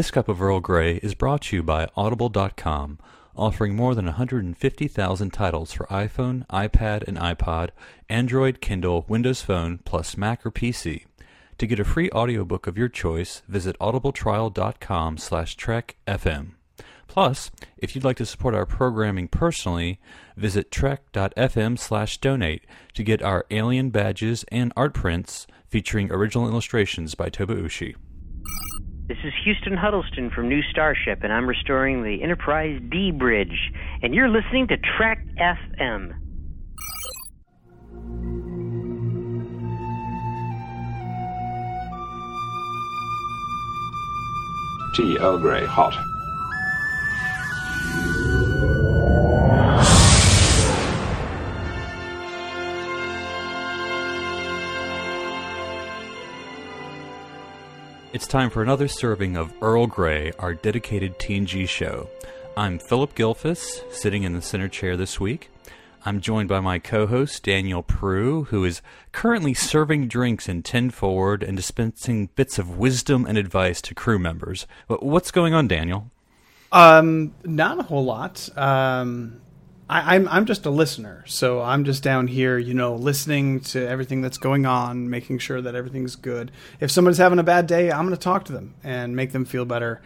This Cup of Earl Grey is brought to you by Audible.com, offering more than 150,000 titles for iPhone, iPad, and iPod, Android, Kindle, Windows Phone, plus Mac or PC. To get a free audiobook of your choice, visit audibletrial.com slash trekfm. Plus, if you'd like to support our programming personally, visit trek.fm slash donate to get our alien badges and art prints featuring original illustrations by Toba Ushi. This is Houston Huddleston from New Starship, and I'm restoring the Enterprise D bridge. And you're listening to Trek FM. Tea Earl Grey hot. It's time for another serving of Earl Grey, our dedicated TNG show. I'm Phillip Gilfus, sitting in the center chair this week. I'm joined by my co-host Daniel Proulx, who is currently serving drinks in Ten Forward and dispensing bits of wisdom and advice to crew members. What's going on, Daniel? Um, not a whole lot. Um, I, I'm I'm just a listener, so I'm just down here, you know, listening to everything that's going on, making sure that everything's good. If somebody's having a bad day, I'm going to talk to them and make them feel better.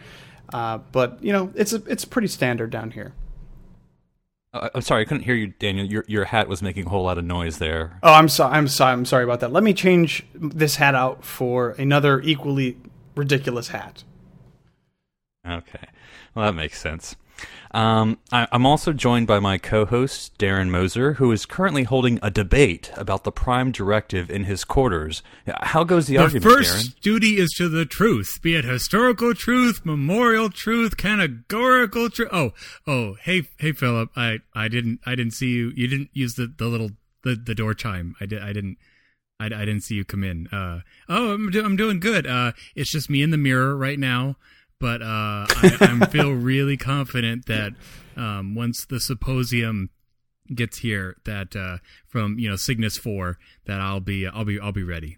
Uh, but you know, it's a, it's pretty standard down here. Uh, I'm sorry, I couldn't hear you, Daniel. Your your hat was making a whole lot of noise there. Oh, I'm sorry. I'm sorry. I'm sorry about that. Let me change this hat out for another equally ridiculous hat. Okay, well that makes sense. Um, I, am also joined by my co-host Darren Moser, who is currently holding a debate about the Prime Directive in his quarters. How goes the, the argument? The first Darren? duty is to the truth, be it historical truth, memorial truth, categorical truth. Oh, oh, hey, hey, Phillip, I, I didn't, I didn't see you. You didn't use the, the little, the, the door chime. I did, I didn't. I, I didn't see you come in. Uh, oh, I'm, do, I'm doing good. Uh, it's just me in the mirror right now but uh, I, I feel really confident that um, once the symposium gets here, that uh, from you know Cygnus Four, that I'll be I'll be I'll be ready.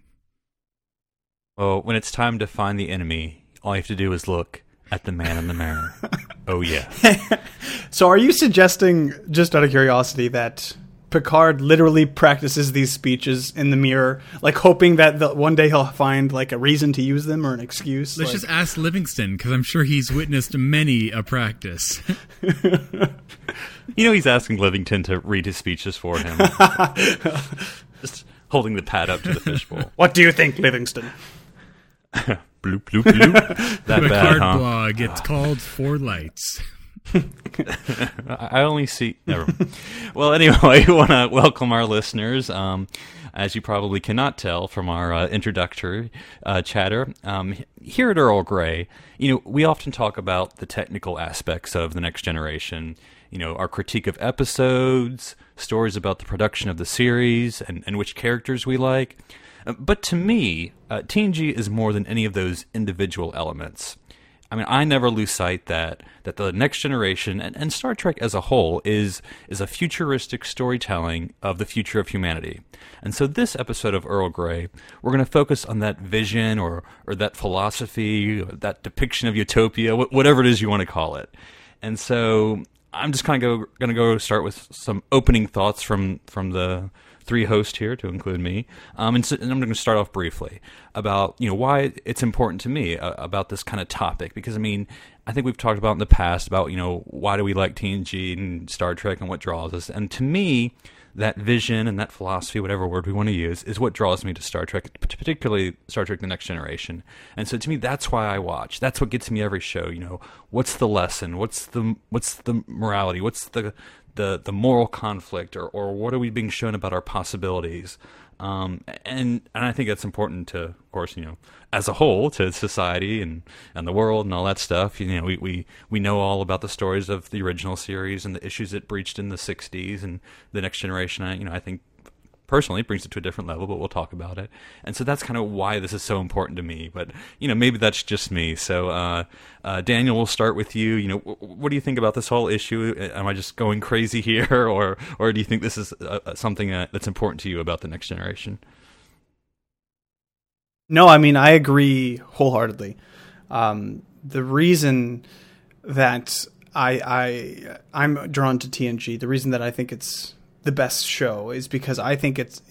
Well, when it's time to find the enemy, all you have to do is look at the man in the mirror. oh yeah. so, are you suggesting, just out of curiosity, that Picard literally practices these speeches in the mirror, like hoping that the, one day he'll find like a reason to use them or an excuse. Let's like, just ask Livingston because I'm sure he's witnessed many a practice. you know, he's asking Livingston to read his speeches for him, just holding the pad up to the fishbowl. What do you think, Livingston? bloop bloop bloop. That Picard bad, huh? blog. It's called Four Lights. I only see. Never. well, anyway, I want to welcome our listeners. Um, as you probably cannot tell from our uh, introductory uh, chatter, um, here at Earl Grey, you know, we often talk about the technical aspects of the next generation. You know, our critique of episodes, stories about the production of the series, and, and which characters we like. Uh, but to me, uh, TNG is more than any of those individual elements. I mean, I never lose sight that that the next generation and, and Star Trek as a whole is is a futuristic storytelling of the future of humanity. And so this episode of Earl Grey, we're going to focus on that vision or or that philosophy, or that depiction of utopia, whatever it is you want to call it. And so I'm just kind of going to go start with some opening thoughts from from the three hosts here, to include me. Um, and, so, and, I'm going to start off briefly about you know why it's important to me uh, about this kind of topic because I mean I think we've talked about in the past about you know why do we like TNG and Star Trek and what draws us, and to me that vision and that philosophy, whatever word we want to use, is what draws me to Star Trek, particularly Star Trek: The Next Generation. And so, to me, that's why I watch. That's what gets me every show. You know, what's the lesson? What's the what's the morality? What's the the the moral conflict or or what are we being shown about our possibilities um, and and I think that's important to, of course, you know, as a whole to society and, and the world and all that stuff. You know, we, we we know all about the stories of the original series and the issues it breached in the '60s and the next generation. I, you know, I think personally brings it to a different level, but we'll talk about it. And so that's kind of why this is so important to me. But you know, maybe that's just me. So uh, uh, Daniel, we'll start with you. You know, w- what do you think about this whole issue? Am I just going crazy here, or or do you think this is uh, something uh, that's important to you about the next generation? No, I mean I agree wholeheartedly. Um, the reason that I I I'm drawn to TNG, the reason that I think it's the best show is because I think it's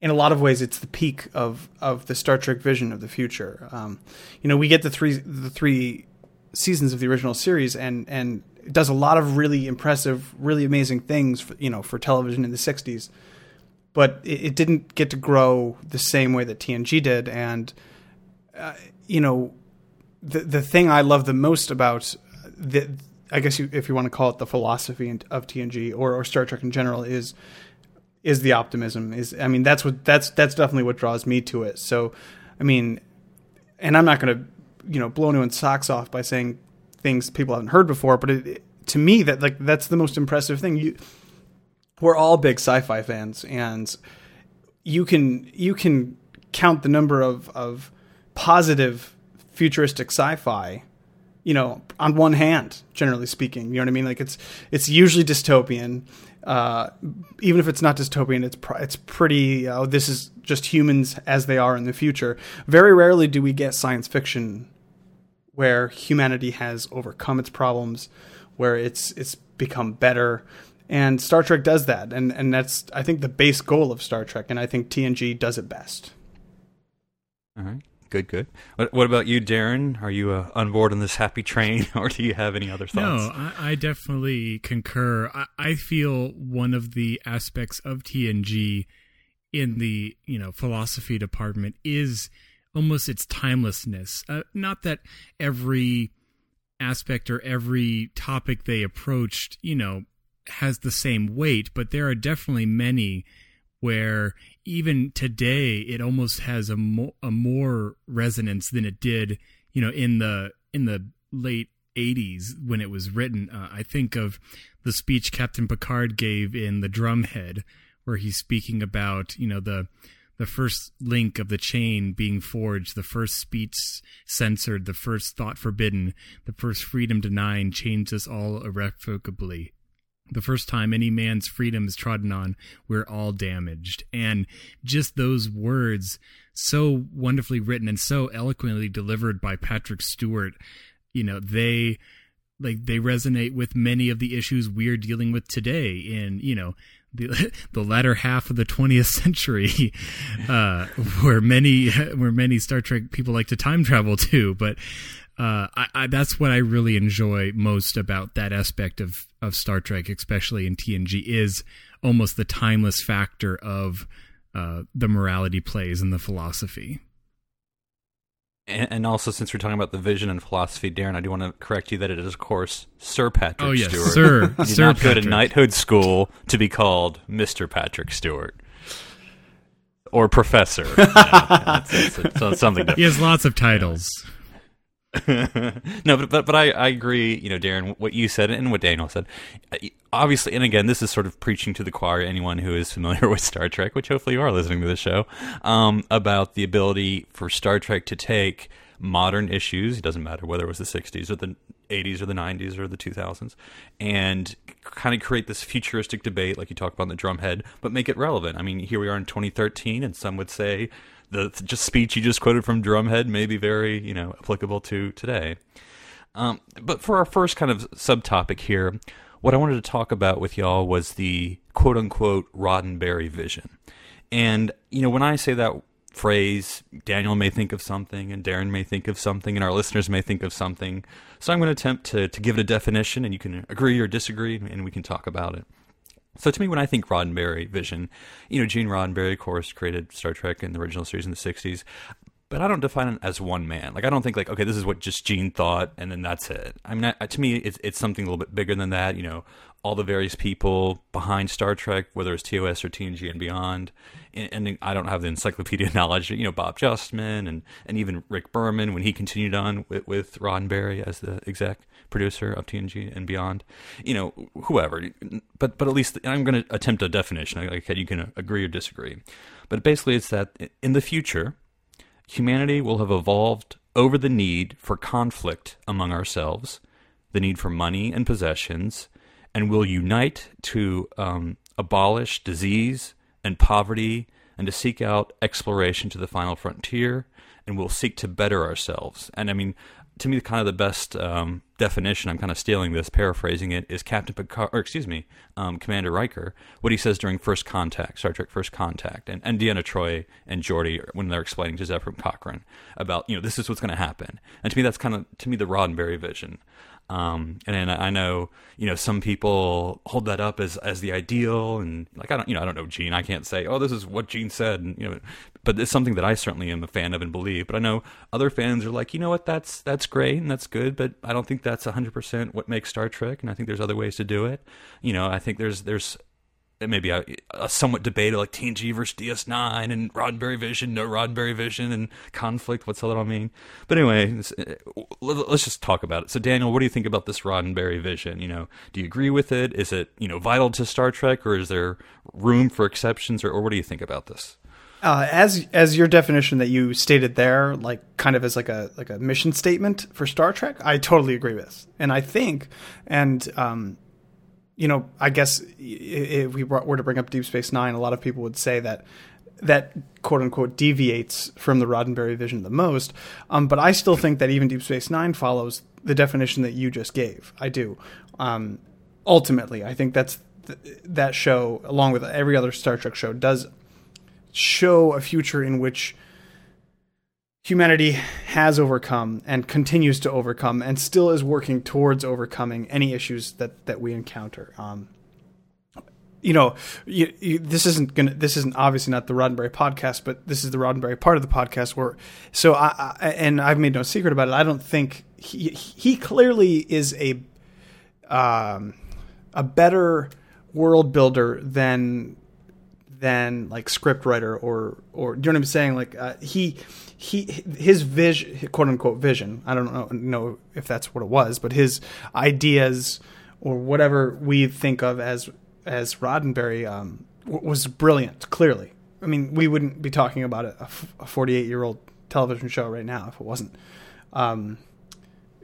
in a lot of ways it's the peak of of the Star Trek vision of the future. Um, you know, we get the three the three seasons of the original series and and it does a lot of really impressive, really amazing things for, you know, for television in the 60s. But it, it didn't get to grow the same way that TNG did and uh, you know, the the thing I love the most about the I guess you, if you want to call it the philosophy of TNG or, or Star Trek in general is is the optimism. Is I mean that's what that's that's definitely what draws me to it. So, I mean, and I'm not going to you know blow anyone's socks off by saying things people haven't heard before, but it, it, to me that like that's the most impressive thing. You we're all big sci-fi fans, and you can you can count the number of of positive futuristic sci-fi you know, on one hand, generally speaking. You know what I mean? Like it's it's usually dystopian. Uh, even if it's not dystopian, it's pr- it's pretty. Uh, this is just humans as they are in the future. Very rarely do we get science fiction where humanity has overcome its problems, where it's it's become better. And Star Trek does that, and and that's I think the base goal of Star Trek, and I think TNG does it best. All right good, good. What, what, about you, Darren? Are you uh, on board on this happy train, or do you have any other thoughts? No, I, I definitely concur. I, I, feel one of the aspects of TNG in the you know philosophy department is almost its timelessness. Uh, not that every aspect or every topic they approached, you know, has the same weight, but there are definitely many where even today it almost has a, mo- a more resonance than it did you know in the in the late 80s when it was written. Uh, i think of the speech captain picard gave in the drumhead where he's speaking about you know the the first link of the chain being forged, the first speech censored, the first thought forbidden, the first freedom denied, changed us all irrevocably the first time any man's freedom is trodden on, we're all damaged. And just those words, so wonderfully written and so eloquently delivered by Patrick Stewart, you know, they like they resonate with many of the issues we're dealing with today in, you know, the the latter half of the 20th century, uh, where many where many Star Trek people like to time travel to, but uh, I, I, that's what I really enjoy most about that aspect of of Star Trek, especially in TNG, is almost the timeless factor of uh, the morality plays and the philosophy. And, and, also, since we're talking about the vision and philosophy, Darren, I do want to correct you that it is, of course, Sir Patrick oh, yes, Stewart. Sir. You Sir not Patrick. go to knighthood school to be called Mister Patrick Stewart or Professor. You know, it's, it's, it's, something. He has lots of titles. no, but, but but I, I agree. You know, Darren, what you said and what Daniel said. Obviously, and again, this is sort of preaching to the choir. Anyone who is familiar with Star Trek, which hopefully you are listening to the show, um, about the ability for Star Trek to take modern issues. It doesn't matter whether it was the '60s or the '80s or the '90s or the 2000s, and kind of create this futuristic debate, like you talked about in the Drumhead, but make it relevant. I mean, here we are in 2013, and some would say the just speech you just quoted from Drumhead may be very you know applicable to today. Um, but for our first kind of subtopic here, what I wanted to talk about with y'all was the quote unquote Roddenberry vision. And you know when I say that phrase, Daniel may think of something, and Darren may think of something, and our listeners may think of something. So I'm going to attempt to to give it a definition, and you can agree or disagree, and we can talk about it. So to me, when I think Roddenberry vision, you know, Gene Roddenberry, of course, created Star Trek in the original series in the '60s, but I don't define it as one man. Like I don't think like okay, this is what just Gene thought, and then that's it. I mean, I, to me, it's it's something a little bit bigger than that. You know, all the various people behind Star Trek, whether it's TOS or TNG and beyond. And, I don't have the encyclopedia knowledge. You know, Bob Justman and and even Rick Berman when he continued on with, with Roddenberry as the exec producer of TNG and beyond. You know, whoever. But but at least I'm going to attempt a definition. Like you can agree or disagree. But basically, it's that in the future, humanity will have evolved over the need for conflict among ourselves, the need for money and possessions, and will unite to um, abolish disease and poverty and to seek out exploration to the final frontier and we'll seek to better ourselves. And I mean, to me, kind of the best um, definition. I'm kind of stealing this, paraphrasing it. Is Captain Picard, or excuse me, um, Commander Riker? What he says during First Contact, Star Trek First Contact, and, and Deanna Troi and Geordi when they're explaining to Zefram Cochrane about you know this is what's going to happen. And to me, that's kind of to me the Roddenberry vision. Um, and I know, you know, some people hold that up as, as the ideal and like, I don't, you know, I don't know Gene. I can't say, oh, this is what Gene said. And, you know, but it's something that I certainly am a fan of and believe, but I know other fans are like, you know what, that's, that's great and that's good, but I don't think that's hundred percent what makes Star Trek. And I think there's other ways to do it. You know, I think there's, there's maybe a, a, somewhat debated like TNG versus DS9 and Roddenberry Vision, no Roddenberry Vision, and conflict. What's all that all mean? But anyway, uh, let's just talk about it. So, Daniel, what do you think about this Roddenberry Vision? You know, do you agree with it? Is it you know vital to Star Trek, or is there room for exceptions, or, or what do you think about this? Uh, as as your definition that you stated there, like kind of as like a like a mission statement for Star Trek, I totally agree with, and I think, and um, you know, I guess if we were to bring up Deep Space Nine, a lot of people would say that that quote unquote deviates from the Roddenberry vision the most. Um, but I still think that even Deep Space Nine follows the definition that you just gave. I do. Um, ultimately, I think that's th- that show, along with every other Star Trek show, does show a future in which humanity has overcome and continues to overcome and still is working towards overcoming any issues that that we encounter. Um, you know, you, you, this isn't gonna. This isn't obviously not the Roddenberry podcast, but this is the Roddenberry part of the podcast. Where, so I, I and I've made no secret about it. I don't think he he clearly is a um a better world builder than than like script writer or or you know what I'm saying? Like uh, he he his vision, quote unquote vision. I don't know, know if that's what it was, but his ideas or whatever we think of as as Roddenberry um, was brilliant. Clearly, I mean, we wouldn't be talking about a 48 year old television show right now if it wasn't. Um,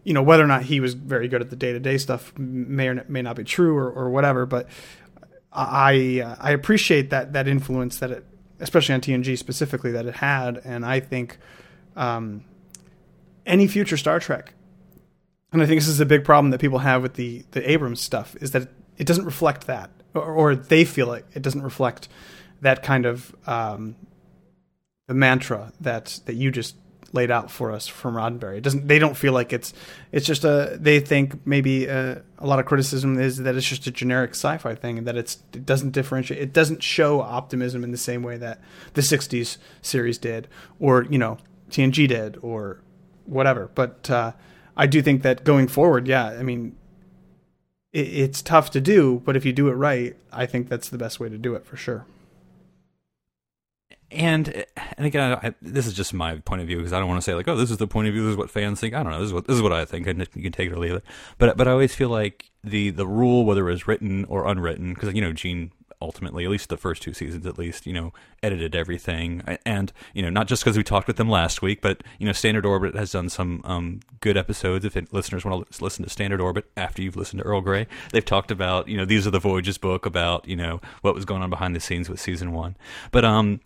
you know, whether or not he was very good at the day to day stuff may or may not be true or, or whatever, but I uh, I appreciate that that influence that it especially on TNG specifically, that it had. And I think um, any future Star Trek, and I think this is a big problem that people have with the the Abrams stuff, is that it doesn't reflect that, or, or they feel like it doesn't reflect that kind of um, the mantra that that you just laid out for us from Roddenberry. It doesn't. They don't feel like it's. It's just a. They think maybe a, uh, a lot of criticism is that it's just a generic sci-fi thing, and that it's it doesn't differentiate. It doesn't show optimism in the same way that the '60s series did, or you know TNG did, or whatever. But uh, I do think that going forward, yeah, I mean, it, it's tough to do, but if you do it right, I think that's the best way to do it for sure and and again, I, this is just my point of view because I don't want to say like, oh, this is the point of view. This is what fans think. I don't know. This is what this is what I think, and you can take it or leave it. But but I always feel like the the rule, whether it was written or unwritten, because you know Gene ultimately, at least the first two seasons, at least, you know, edited everything. And, you know, not just because we talked with them last week, but, you know, Standard Orbit has done some um, good episodes. If it, listeners want to listen to Standard Orbit after you've listened to Earl Grey, they've talked about, you know, these are the Voyages book about, you know, what was going on behind the scenes with season one. But, um,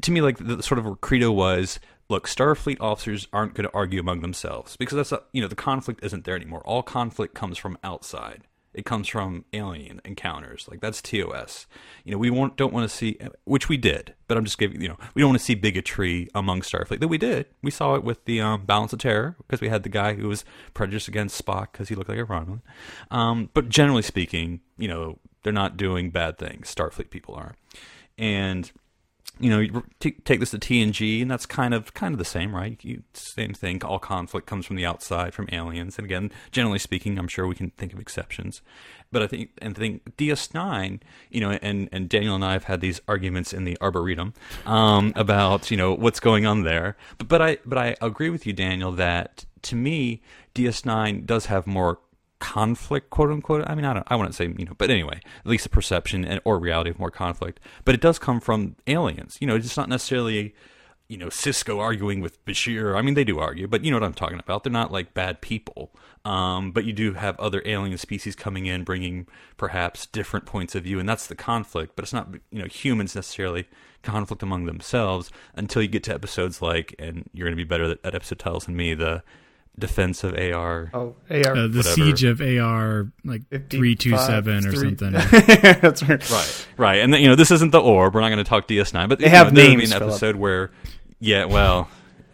to me, like the sort of credo was, look, Starfleet officers aren't going to argue among themselves because that's a, you know the conflict isn't there anymore. All conflict comes from outside. It comes from alien encounters. Like that's TOS. You know, we won't, don't want to see, which we did, but I'm just giving, you know, we don't want to see bigotry among Starfleet. That we did. We saw it with the um, Balance of Terror because we had the guy who was prejudiced against Spock because he looked like a Romulan. Um, but generally speaking, you know, they're not doing bad things. Starfleet people are. And you know, t- take this to TNG, and that's kind of kind of the same, right? You, same thing. All conflict comes from the outside, from aliens. And again, generally speaking, I'm sure we can think of exceptions, but I think and think DS9, you know, and and Daniel and I have had these arguments in the arboretum um, about you know what's going on there. But but I but I agree with you, Daniel, that to me, DS9 does have more conflict, quote unquote. I mean, I don't, I wouldn't say, you know, but anyway, at least the perception and, or reality of more conflict. But it does come from aliens. You know, it's not necessarily, you know, Sisko arguing with Bashir. I mean, they do argue, but you know what I'm talking about. They're not like bad people. Um, but you do have other alien species coming in, bringing perhaps different points of view, and that's the conflict. But it's not, you know, humans necessarily conflict among themselves until you get to episodes like, and you're going to be better at episode titles than me, the defense of AR. Oh, AR. Uh, the Whatever. siege of AR like three two seven or three- something. That's right. Right, right, and you know this isn't the orb. We're not going to talk DS9, but They have know, names, Be an Phillip. episode where, yeah, well,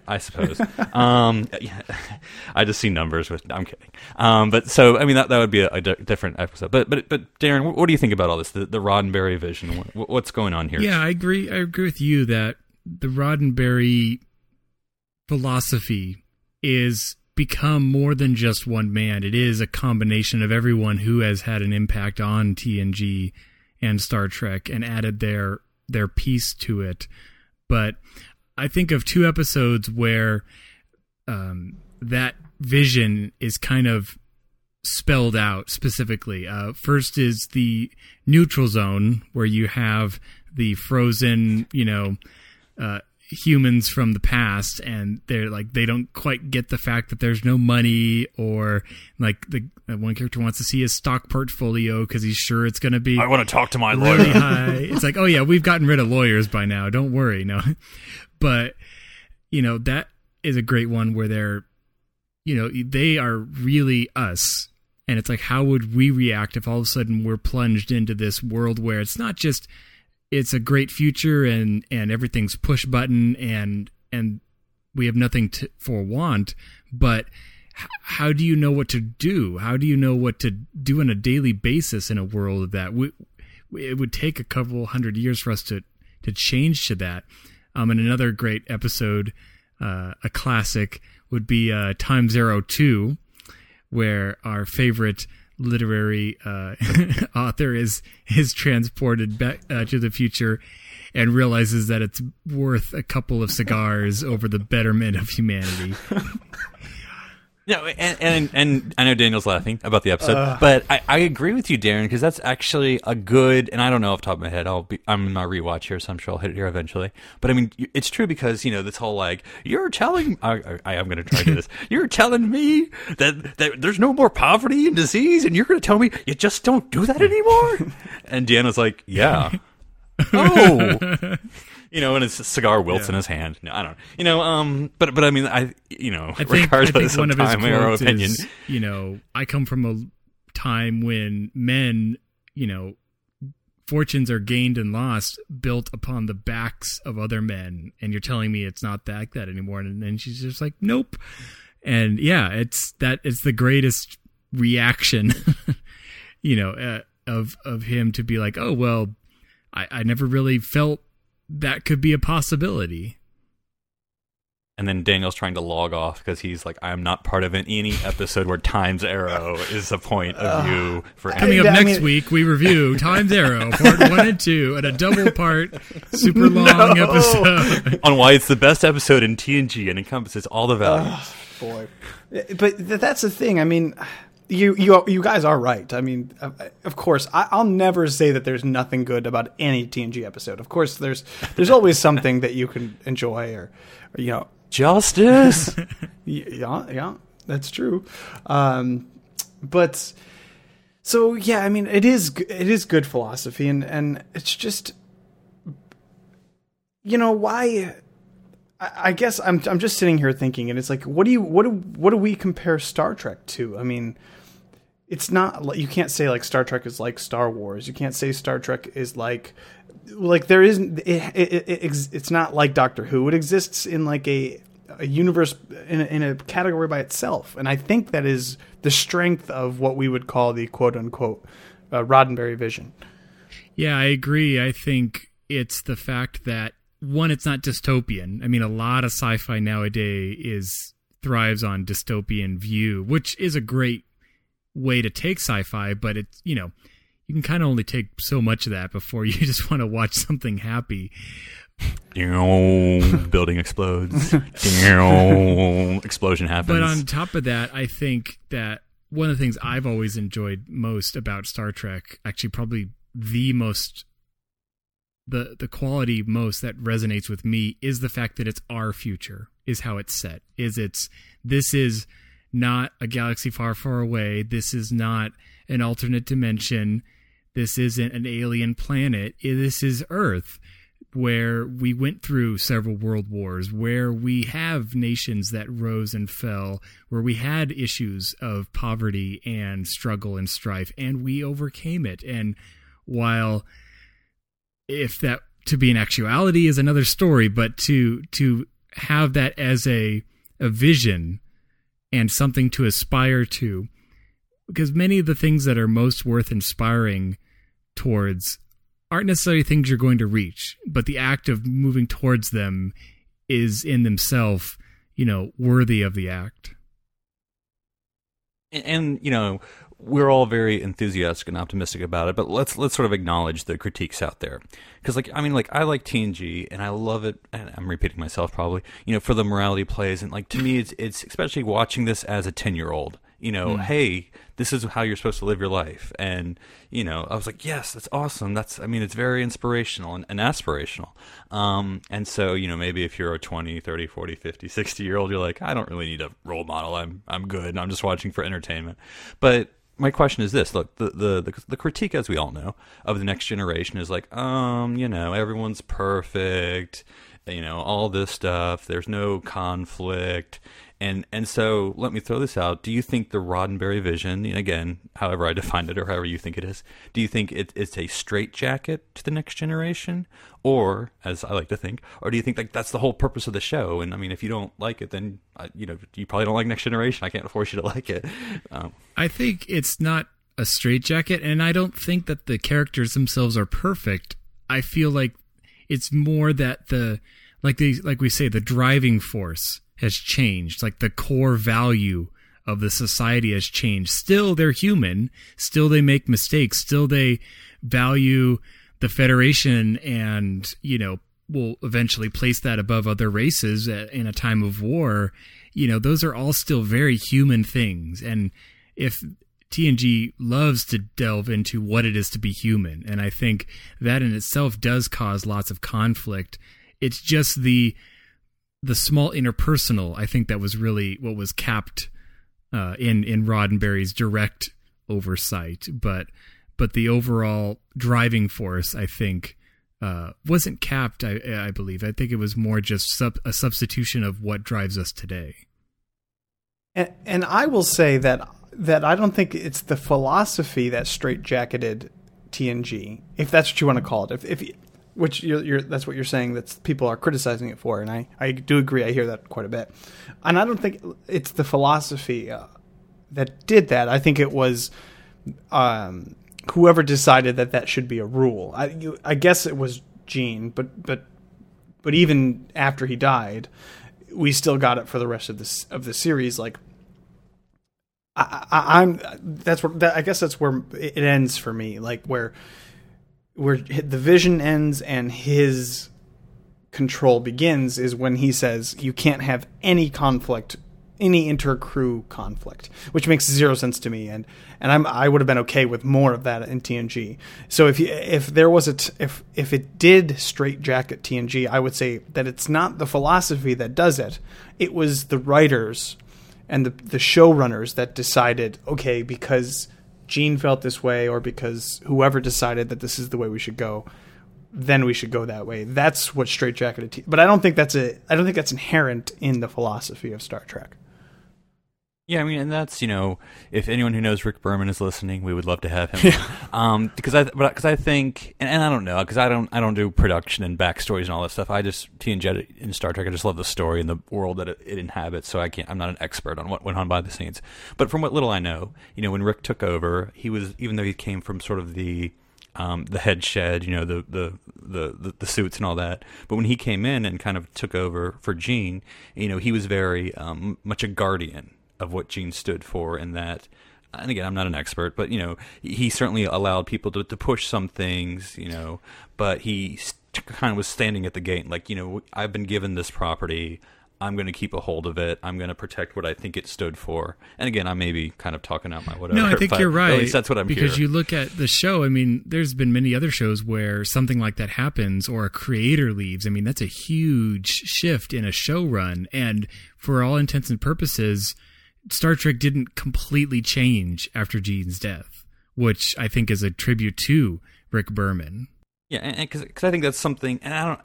I suppose. um, yeah, I just see numbers with. I'm kidding. Um, but so I mean that that would be a, a di- different episode. But but but Darren, what, what do you think about all this? The, the Roddenberry vision. What, what's going on here? Yeah, I agree. I agree with you that the Roddenberry philosophy is become more than just one man. It is a combination of everyone who has had an impact on TNG and Star Trek and added their their piece to it. But I think of two episodes where um, that vision is kind of spelled out specifically. Uh, first is the neutral zone, where you have the frozen, you know, uh, humans from the past, and they're like they don't quite get the fact that there's no money, or like the uh, one character wants to see his stock portfolio because he's sure it's going to be I want to talk to my really lawyer. high. It's like, oh yeah, we've gotten rid of lawyers by now. Don't worry, no. But you know that is a great one where they're, you know, they are really us, and it's like, how would we react if all of a sudden we're plunged into this world where it's not just, it's a great future and and everything's push button and and we have nothing to, for want, but h- how do you know what to do? How do you know what to do on a daily basis in a world of that? We, it would take a couple hundred years for us to to change to that. Um, and another great episode, uh, a classic, would be uh, Time's Arrow Two, where our favorite literary uh, author is is transported back uh, to the future and realizes that it's worth a couple of cigars over the betterment of humanity. No, and, and and I know Daniel's laughing about the episode, but I, I agree with you, Darren, because that's actually a good. And I don't know off the top of my head. I'll be I'm in my rewatch here, so I'm sure I'll hit it here eventually. But I mean, it's true because you know this whole like you're telling. I, I am going to try to do this. You're telling me that that there's no more poverty and disease, and you're going to tell me you just don't do that anymore. and Deanna's like, yeah. oh. You know, and his cigar wilts in his hand. No, I don't. You know, um, but but I mean, I you know, I think, I think regardless one of time or opinion, is, you know, I come from a time when men, you know, fortunes are gained and lost built upon the backs of other men, and you're telling me it's not like that anymore. And then she's just like, nope. And yeah, it's that it's the greatest reaction, you know, uh, of of him to be like, oh well, I, I never really felt that could be a possibility. and then Daniel's trying to log off because he's like, I'm not part of an, any episode where Time's Arrow is the point of view for any. Coming up I next mean- week, we review Times Arrow, part one and two, and a double part, super long episode. on why it's the best episode in TNG and encompasses all the values. boy. But th- that's the thing. I mean, you you you guys are right. I mean, of, of course, I, I'll never say that there's nothing good about any TNG episode. Of course, there's there's always something that you can enjoy, or, or you know, Justice. yeah, yeah, that's true. Um, but so yeah, I mean, it is it is good philosophy, and and it's just you know why. I I guess I'm I'm just sitting here thinking, and it's like, what do you what do what do we compare Star Trek to? I mean, it's not you can't say like Star Trek is like Star Wars. You can't say Star Trek is like like there isn't it, it, it it's not like Doctor Who. It exists in like a a universe in a, in a category by itself, and I think that is the strength of what we would call the quote unquote uh, Roddenberry vision. Yeah, I agree. I think it's the fact that one, it's not dystopian. I mean, a lot of sci-fi nowadays is thrives on dystopian view, which is a great way to take sci-fi, but it's you know you can kind of only take so much of that before you just want to watch something happy. Building explodes. Explosion happens. But on top of that, I think that one of the things I've always enjoyed most about Star Trek, actually probably the most the the quality most that resonates with me is the fact that it's our future, is how it's set. Is it's this is not a galaxy far, far away. This is not an alternate dimension. This isn't an alien planet. This is Earth. where we went through several world wars, where we have nations that rose and fell, where we had issues of poverty and struggle and strife, and we overcame it. And while if that to be an actuality is another story, but to to have that as a a vision and something to aspire to, because many of the things that are most worth inspiring towards aren't necessarily things you're going to reach, but the act of moving towards them is in themselves, you know, worthy of the act. And, and, you know, we're all very enthusiastic and optimistic about it, but let's let's sort of acknowledge the critiques out there. Because, like, I mean, like, I like TNG and I love it. And I'm repeating myself probably, you know, for the morality plays and like to me, it's it's especially watching this as a ten year old you know, mm. hey, this is how you're supposed to live your life. And, you know, I was like, yes, that's awesome. That's, I mean, it's very inspirational and, and aspirational. Um, and so, you know, maybe if you're a 20, 30, 40, 50, 60 year old, you're like, I don't really need a role model. I'm, I'm good. I'm just watching for entertainment. But my question is this. Look the, the, the the critique as we all know of the next generation is like um you know everyone's perfect you know all this stuff. There's no conflict and and so let me throw this out. Do you think the Roddenberry vision, again, however I define it or however you think it is, do you think it, it's a straitjacket to the next generation? Or, as I like to think, or do you think like that's the whole purpose of the show? And I mean, if you don't like it, then uh, you know you probably don't like Next Generation. I can't force you to like it. Um, I think it's not a straitjacket, and I don't think that the characters themselves are perfect. I feel like it's more that the like they like we say the driving force has changed. Like the core value of the society has changed. Still, they're human. Still, they make mistakes. Still, they value the Federation and, you know, will eventually place that above other races in a time of war. You know, those are all still very human things. And if TNG loves to delve into what it is to be human, and I think that in itself does cause lots of conflict. It's just the the small interpersonal, I think that was really what was capped uh, in in Roddenberry's direct oversight, but but the overall driving force, I think, uh, wasn't capped. I, I believe. I think it was more just sub, a substitution of what drives us today. And, and I will say that that I don't think it's the philosophy that straitjacketed TNG, if that's what you want to call it. If if which you're, you're, that's what you're saying that people are criticizing it for, and I, I do agree. I hear that quite a bit, and I don't think it's the philosophy uh, that did that. I think it was um, whoever decided that that should be a rule. I, you, I guess it was Gene, but but but even after he died, we still got it for the rest of this of the series. Like I, am that's where that, I guess that's where it ends for me. Like where where the vision ends and his control begins is when he says you can't have any conflict any inter-crew conflict which makes zero sense to me. And and I'm I would have been okay with more of that in TNG so if you, if there was a t- if if it did straight jacket TNG I would say that it's not the philosophy that does it. It was the writers and the the showrunners that decided okay because Gene felt this way or because whoever decided that this is the way we should go, then we should go that way. That's what straitjacketed. T- but I don't think that's a. I don't think that's inherent in the philosophy of Star Trek. Yeah, I mean, and that's you know, if anyone who knows Rick Berman is listening, we would love to have him. Yeah. Um, because I, because I think, and, and I don't know, because I don't, I don't do production and backstories and all that stuff. I just TNG in Star Trek. I just love the story and the world that it, it, inhabits. So I can't, I'm not an expert on what went on behind the scenes. But from what little I know, you know, when Rick took over, he was, even though he came from sort of the, um, the head shed, you know, the, the, the, the, the suits and all that. But when he came in and kind of took over for Gene, you know, he was very um, much a guardian of what Gene stood for, and that. And again, I'm not an expert, but you know, he certainly allowed people to, to push some things, you know, but he kind of was standing at the gate, like you know, I've been given this property. I'm going to keep a hold of it. I'm going to protect what I think it stood for. And again, I may be kind of talking out my whatever. No, I think you're right. At least that's what I'm because here. you look at the show. I mean, there's been many other shows where something like that happens, or a creator leaves. I mean, that's a huge shift in a show run, and for all intents and purposes, Star Trek didn't completely change after Gene's death, which I think is a tribute to Rick Berman. Yeah, because I think that's something, and I don't,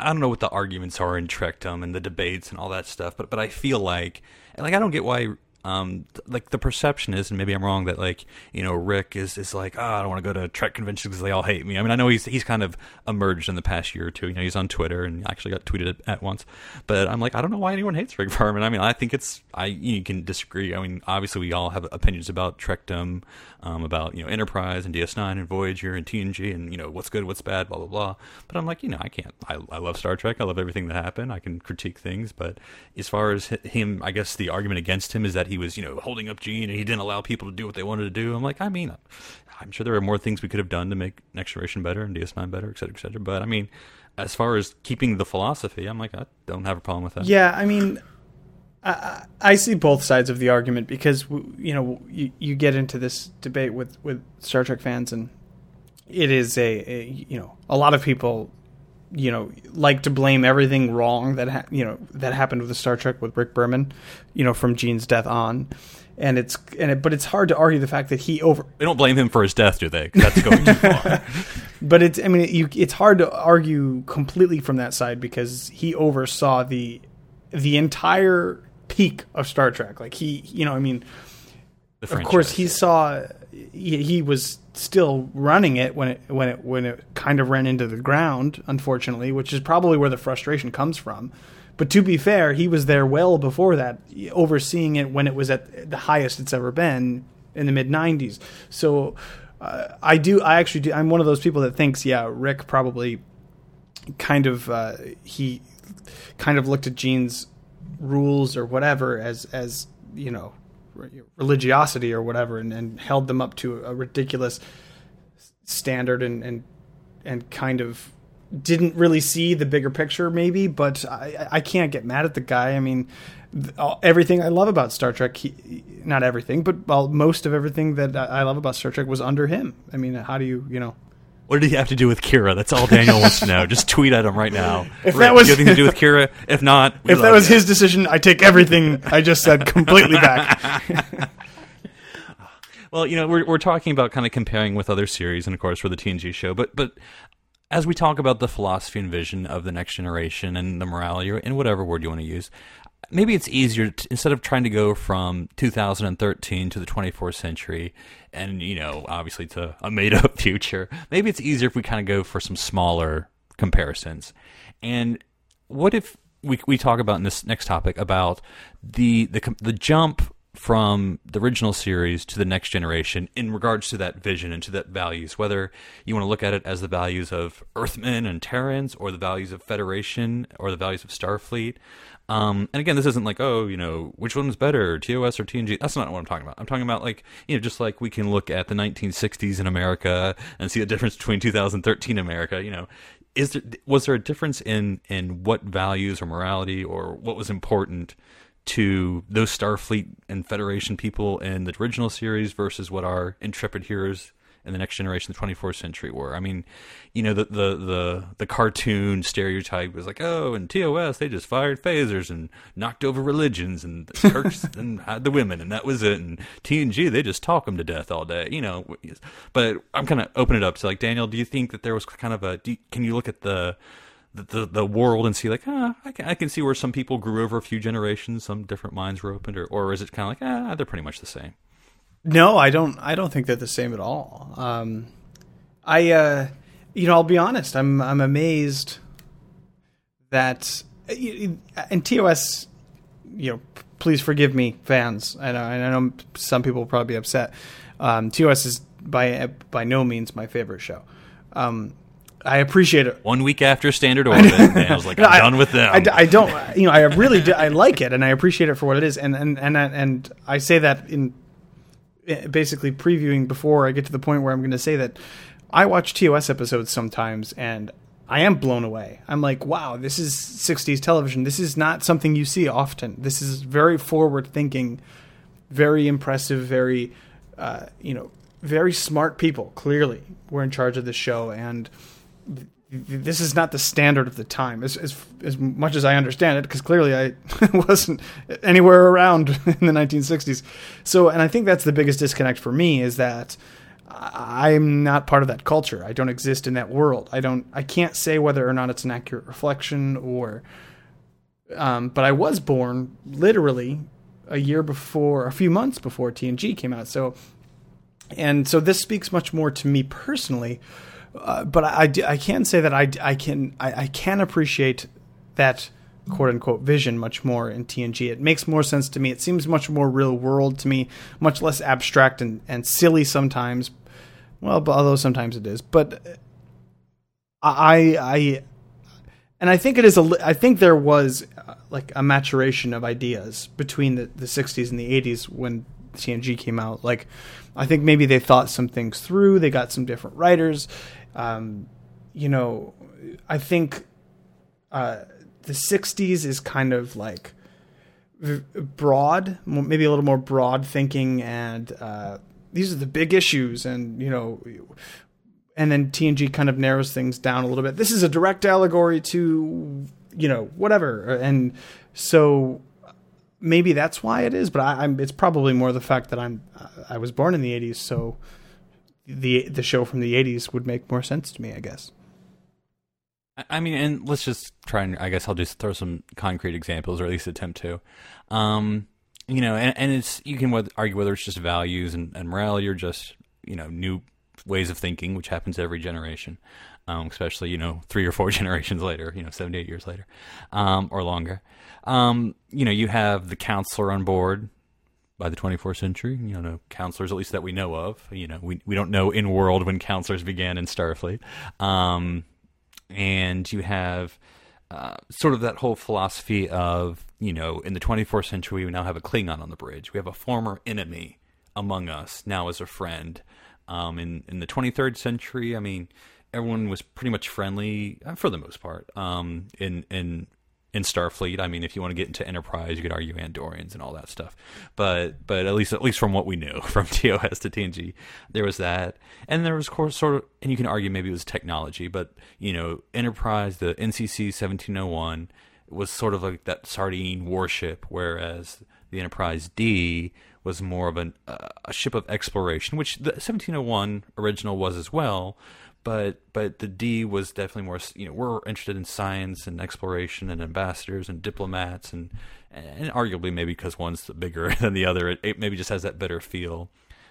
I don't know what the arguments are in Trekdom and the debates and all that stuff, but but I feel like, like I don't get why um, like the perception is, and maybe I'm wrong, that like you know Rick is is like, oh, I don't want to go to Trek conventions because they all hate me. I mean, I know he's he's kind of emerged in the past year or two. You know, he's on Twitter and actually got tweeted at, at once. But I'm like, I don't know why anyone hates Rick Berman. I mean, I think it's I you can disagree. I mean, obviously we all have opinions about Trekdom, um, about you know Enterprise and DS9 and Voyager and TNG and you know what's good, what's bad, blah blah blah. But I'm like, you know, I can't. I I love Star Trek. I love everything that happened. I can critique things, but as far as him, I guess the argument against him is that he was you know holding up up Gene and he didn't allow people to do what they wanted to do. I'm like, I mean, I'm sure there are more things we could have done to make Next Generation better and DS9 better, et cetera, et cetera. But I mean, as far as keeping the philosophy, I'm like, I don't have a problem with that. Yeah, I mean, I, I see both sides of the argument because you know you, you get into this debate with, with Star Trek fans and it is a, a you know a lot of people you know like to blame everything wrong that ha- you know that happened with the Star Trek with Rick Berman, you know from Gene's death on, and it's and it, but it's hard to argue the fact that he over. They don't blame him for his death, do they? That's going too far. but it's I mean you, it's hard to argue completely from that side because he oversaw the the entire peak of Star Trek. Like he, you know, I mean, of course he saw he, he was still running it when it when it when it kind of ran into the ground, unfortunately, which is probably where the frustration comes from. But to be fair, he was there well before that, overseeing it when it was at the highest it's ever been in the mid 90s. So uh, I do, I actually do, I'm one of those people that thinks, yeah, Rick probably kind of, uh, he kind of looked at Gene's rules or whatever as, as, you know, religiosity or whatever and, and held them up to a ridiculous standard and, and, and kind of didn't really see the bigger picture, maybe, but I, I can't get mad at the guy. I mean, everything I love about Star Trek, he, not everything, but well, most of everything that I love about Star Trek was under him. I mean, how do you, you know? What did he have to do with Kira? That's all Daniel wants to know. Just tweet at him right now. If that was anything to do with Kira, if not, if that was his decision, I take everything I just said completely back. well, you know, we're we're talking about kind of comparing with other series, and of course, for the TNG show, but but as we talk about the philosophy and vision of the next generation and the morality, and whatever word you want to use, maybe it's easier to, instead of trying to go from 2013 to the 24th century and you know obviously to a made up future maybe it's easier if we kind of go for some smaller comparisons and what if we, we talk about in this next topic about the the the jump from the original series to the next generation in regards to that vision and to that values, whether you want to look at it as the values of Earthmen and Terrans or the values of Federation or the values of Starfleet. Um, and again, this isn't like, oh, you know, which one's better, TOS or TNG? That's not what I'm talking about. I'm talking about like, you know, just like we can look at the 1960s in America and see the difference between 2013 America. You know, is there was there a difference in in what values or morality or what was important to those Starfleet and Federation people in the original series versus what our intrepid heroes in the next generation, the 24th century were. I mean, you know, the the the, the cartoon stereotype was like, oh, and TOS they just fired phasers and knocked over religions and Kirks and had the women and that was it. And TNG they just talk them to death all day, you know. But I'm kind of opening it up to like Daniel. Do you think that there was kind of a? You, can you look at the the, the world and see like ah I can, I can see where some people grew over a few generations some different minds were opened or, or is it kind of like ah they're pretty much the same no i don't i don't think they're the same at all um, i uh, you know i'll be honest i'm i'm amazed that in tos you know please forgive me fans i know, I know some people will probably be upset um, tos is by by no means my favorite show um, I appreciate it. One week after Standard Orbit, and I was like, I'm I, done with them. I, I, don't, you know, I really do, I like it, and I appreciate it for what it is, and and and and I say that in basically previewing before I get to the point where I'm going to say that I watch TOS episodes sometimes, and I am blown away. I'm like, wow, this is 60s television. This is not something you see often. This is very forward thinking, very impressive, very, uh, you know, very smart people. Clearly, were in charge of the show, and this is not the standard of the time as as, as much as I understand it because clearly I wasn't anywhere around in the 1960s so and I think that's the biggest disconnect for me is that I'm not part of that culture. I don't exist in that world. I don't. I can't say whether or not it's an accurate reflection or. Um, but I was born literally a year before, a few months before TNG came out. So, and so this speaks much more to me personally. Uh, but I, I, can say that I, I can I, I can appreciate that quote unquote vision much more in TNG. It makes more sense to me. It seems much more real world to me, much less abstract and, and silly sometimes. Well, but although sometimes it is, but I I and I think it is a I think there was uh, like a maturation of ideas between the, the 60s and the 80s when TNG came out. Like I think maybe they thought some things through. They got some different writers. Um, you know, I think uh, the 60s is kind of like broad, maybe a little more broad thinking, and uh, these are the big issues, and you know, and then TNG kind of narrows things down a little bit. This is a direct allegory to you know whatever, and so maybe that's why it is. But I, I'm it's probably more the fact that I'm I was born in the 80s, so the the show from the 80s would make more sense to me, I guess. I- mean, and let's just try and I guess I'll just throw some concrete examples, or at least attempt to. Um, you know, and, and it's you can argue whether it's just values and, and morality, or just you know new ways of thinking, which happens every generation, um, especially you know three or four generations later, you know seventy eight years later, um, or longer. Um, you know, you have the counselor on board by the 24th century. You know, counselors at least that we know of. You know, we we don't know in world when counselors began in Starfleet. Um, and you have uh, sort of that whole philosophy of you know in the 24th century we now have a Klingon on the bridge. We have a former enemy among us now as a friend. Um, in in the 23rd century, I mean, everyone was pretty much friendly uh, for the most part. Um, in in in Starfleet, I mean, if you want to get into Enterprise, you could argue Andorians and all that stuff. But but at least at least from what we knew from TOS to TNG, there was that, and there was course sort of, and you can argue maybe it was technology, but you know, Enterprise, the NCC 1701 was sort of like that sardine warship, whereas the Enterprise D was more of an, uh, a ship of exploration, which the 1701 original was as well. But but the D was definitely more. You know, we're interested in science and exploration and ambassadors and diplomats and and arguably maybe because one's bigger than the other, it, it maybe just has that better feel.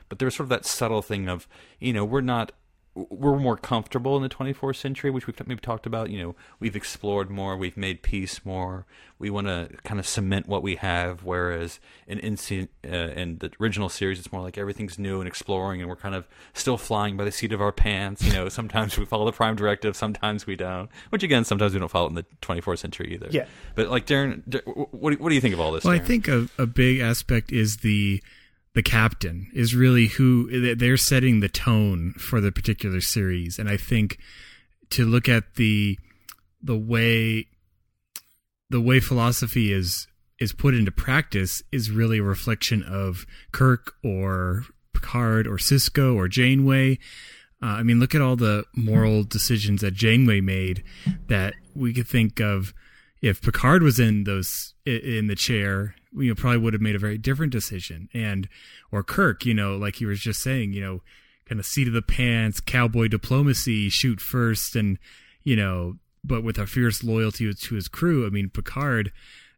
But there's sort of that subtle thing of you know we're not we're more comfortable in the 24th century, which we've maybe talked about. You know, we've explored more, we've made peace more. We want to kind of cement what we have. Whereas in in, uh, in the original series, it's more like everything's new and exploring, and we're kind of still flying by the seat of our pants. You know, sometimes we follow the Prime Directive, sometimes we don't. Which again, sometimes we don't follow it in the 24th century either. Yeah. But like Darren, Darren what do, what do you think of all this? Well, I think a, a big aspect is the the captain is really who they're setting the tone for the particular series, and I think to look at the the way the way philosophy is is put into practice is really a reflection of Kirk or Picard or Sisko or Janeway. Uh, I mean, look at all the moral decisions that Janeway made that we could think of if Picard was in those in the chair, you know, probably would have made a very different decision. And or Kirk, you know, like he was just saying, you know, kind of seat of the pants, cowboy diplomacy, shoot first, and you know, but with a fierce loyalty to his crew. I mean, Picard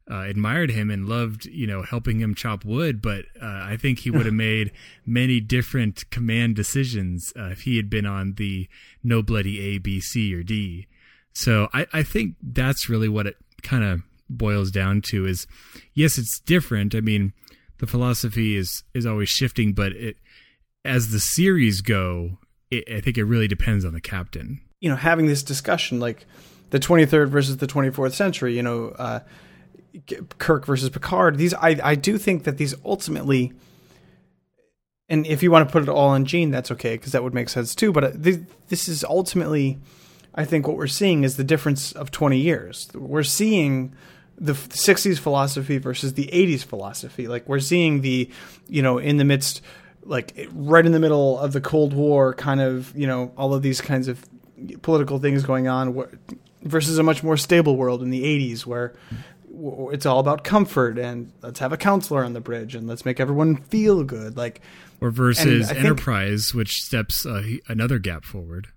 uh, admired him and loved, you know, helping him chop wood. But uh, I think he would have made many different command decisions uh, if he had been on the no bloody A, B, C, or D. So I, I think that's really what it kind of boils down to is yes it's different. I mean the philosophy is is always shifting but it as the series go it, i think it really depends on the captain. You know having this discussion like the 23rd versus the 24th century you know uh, kirk versus picard these i i do think that these ultimately and if you want to put it all on gene that's okay because that would make sense too but uh, th- this is ultimately i think what we're seeing is the difference of 20 years. We're seeing the 60s philosophy versus the 80s philosophy like we're seeing the you know in the midst like right in the middle of the cold war kind of you know all of these kinds of political things going on versus a much more stable world in the 80s where it's all about comfort and let's have a counselor on the bridge and let's make everyone feel good. Like Or versus I think- Enterprise, which steps uh, another gap forward.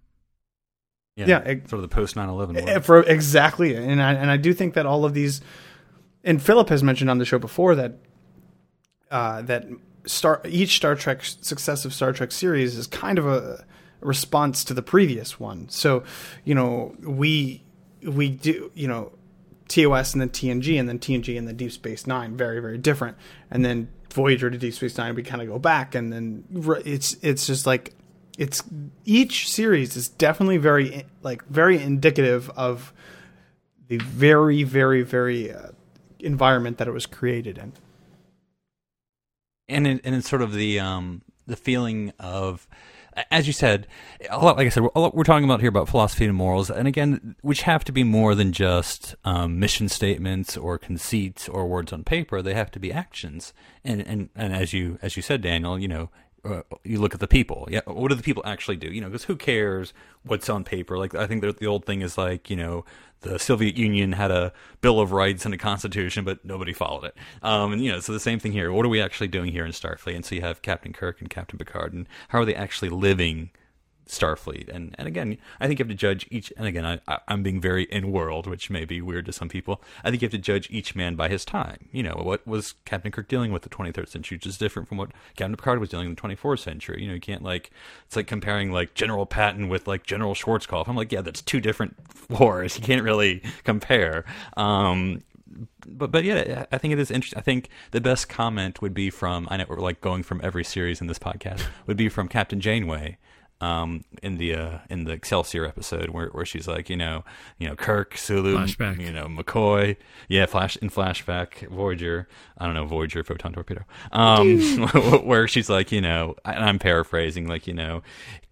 Yeah, it- sort of the post 9/11 Eh, one. for exactly and I, and I do think that all of these and Phillip has mentioned on the show before that uh, that star each Star Trek successive Star Trek series is kind of a response to the previous one so you know we we do you know TOS and then TNG and then TNG and then Deep Space Nine very very different and then Voyager to Deep Space Nine we kind of go back and then it's it's just like it's each series is definitely very like very indicative of the very very very uh, environment that it was created in. and it, and it's sort of the um the feeling of as you said a lot like i said lot, we're talking about here about philosophy and morals and again which have to be more than just um, mission statements or conceits or words on paper they have to be actions and and and as you as you said daniel you know uh, you look at the people. Yeah, what do the people actually do? You know, because who cares what's on paper? Like, I think the, old thing is like, you know, the Soviet Union had a Bill of Rights and a Constitution, but nobody followed it. Um, and you know, so the same thing here. What are we actually doing here in Starfleet? And so you have Captain Kirk and Captain Picard, and how are they actually living Starfleet? And and again, I think you have to judge each. And again, I, I'm being very in world, which may be weird to some people. I think you have to judge each man by his time. You know, what was Captain Kirk dealing with the 23rd century, which is different from what Captain Picard was dealing in the 24th century. You know, you can't like it's like comparing like General Patton with like General Schwarzkopf. I'm like, yeah, that's two different wars. You can't really compare. Um, but but yeah, I think it is interesting. I think the best comment would be from I know we're like going from every series in this podcast would be from Captain Janeway um, in the uh, in the Excelsior episode where where she's like you know you know Kirk Sulu Flashback. you know McCoy. Yeah flash in flashback Voyager. I don't know Voyager photon torpedo. Um, where she's like you know and I'm paraphrasing like you know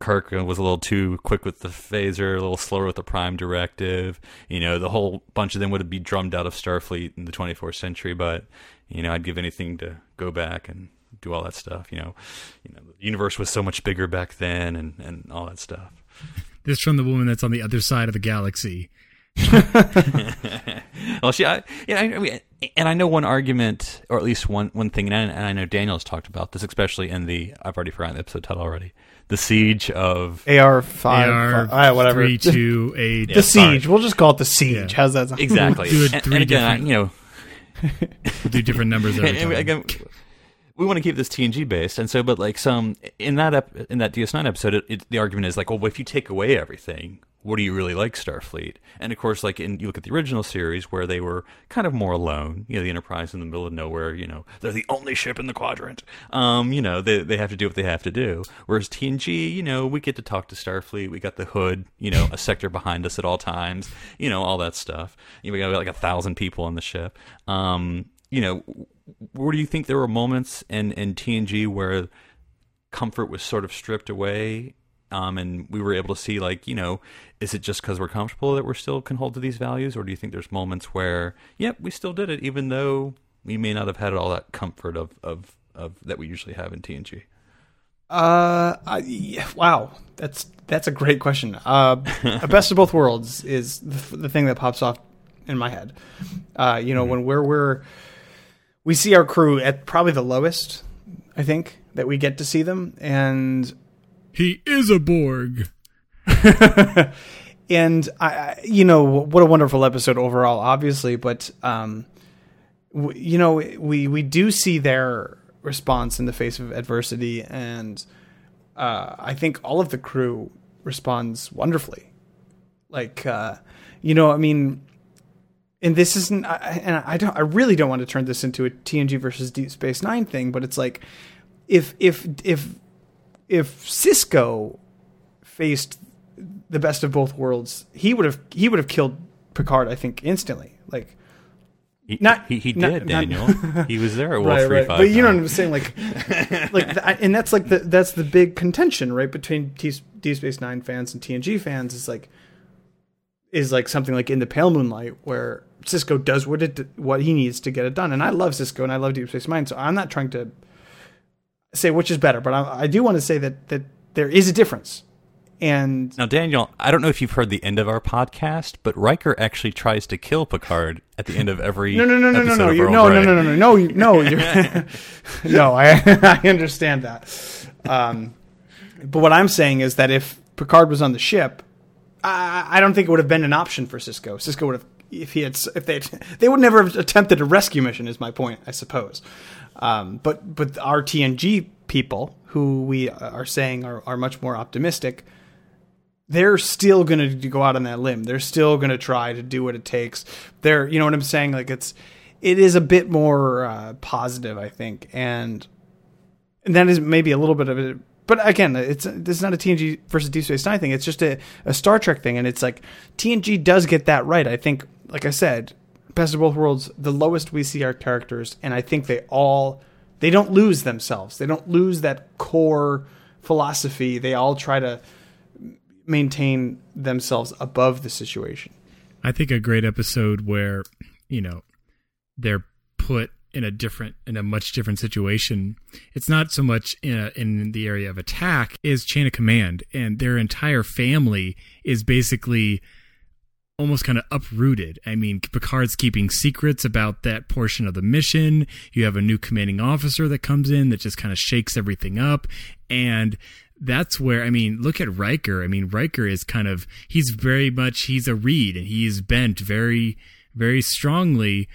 Kirk was a little too quick with the phaser a little slower with the prime directive. You know the whole bunch of them would have be drummed out of Starfleet in the 24th century but you know I'd give anything to go back and do all that stuff you know you know the universe was so much bigger back then and and all that stuff This from the woman that's on the other side of the galaxy. well, she, I, yeah, I, I mean, and I know one argument, or at least one one thing, and I, and I know Daniel's talked about this, especially in the I've already forgotten the episode title already, the siege of AR five, AR all uh, right, whatever. three two eight. the sorry. siege. We'll just call it the siege. Yeah. How's that? Sound? exactly. Do it three and again, I, different- you know, We'll do different numbers every and time. again, we want to keep this TNG based, and so, but like some in that ep, in that DS9 episode, it, it, the argument is like, well, if you take away everything, what do you really like Starfleet? And of course, like in you look at the original series where they were kind of more alone, you know, the Enterprise in the middle of nowhere, you know, they're the only ship in the quadrant. Um, you know, they they have to do what they have to do. Whereas TNG, you know, we get to talk to Starfleet, we got the hood, you know, a sector behind us at all times, you know, all that stuff. You know, we got like a thousand people on the ship. Um, you know, where do you think there were moments in, in TNG where comfort was sort of stripped away um, and we were able to see like you know is it just because we're comfortable that we're still can hold to these values or do you think there's moments where yep we still did it even though we may not have had all that comfort of, of, of that we usually have in TNG Uh, I, yeah, wow, that's that's a great question. Uh, a best of both worlds is the, the thing that pops off in my head. Uh, you know, when we're we're we see our crew at probably the lowest, I think that we get to see them, and he is a Borg. and I, you know, what a wonderful episode overall, obviously. But um, w- you know, we we do see their response in the face of adversity, and uh, I think all of the crew responds wonderfully. Like, uh, you know, I mean, and this isn't, I, and I don't, I really don't want to turn this into a TNG versus Deep Space Nine thing, but it's like, if if if if Sisko faced the best of both worlds, he would have he would have killed Picard, I think, instantly. Like, he, Not- he, he not- did not- Daniel he was there at Wolf right, three right. five But you know what. I'm saying, like, like, th- and that's like the that's the big contention, right, between T- Deep Space Nine fans and TNG fans is like, is like something like in the Pale Moonlight where Sisko does what it what he needs to get it done, and I love Sisko and I love Deep Space Nine, so I'm not trying to say which is better, but I, I do want to say that that there is a difference And Now, Daniel, I don't know if you've heard the end of our podcast, but Riker actually tries to kill Picard at the end of every no, no, no, no, no, no, you no, no, no, no, no, no, you- no, you're, no. I I understand that. Um, but what I'm saying is that if Picard was on the ship, I, I don't think it would have been an option for Sisko. Sisko would have, if he had, if they, they would never have attempted a rescue mission. Is my point, I suppose. Um, but but our TNG people, who we are saying are, are much more optimistic, they're still going to go out on that limb. They're still going to try to do what it takes. They're, you know what I'm saying? Like it's, it is a bit more uh, positive, I think, and and that is maybe a little bit of it. But again, it's this is not a TNG versus Deep Space Nine thing. It's just a, a Star Trek thing, and it's like TNG does get that right. I think, like I said, Best of Both Worlds, the lowest we see our characters, and I think they all they don't lose themselves. They don't lose that core philosophy. They all try to maintain themselves above the situation. I think a great episode where, you know, they're put in a different in a much different situation. It's not so much in, a, in the area of attack is chain of command and their entire family is basically almost kind of uprooted. I mean, Picard's keeping secrets about that portion of the mission. You have a new commanding officer that comes in that just kind of shakes everything up and that's where I mean, look at Riker. I mean, Riker is kind of he's very much he's a reed and he's bent very very strongly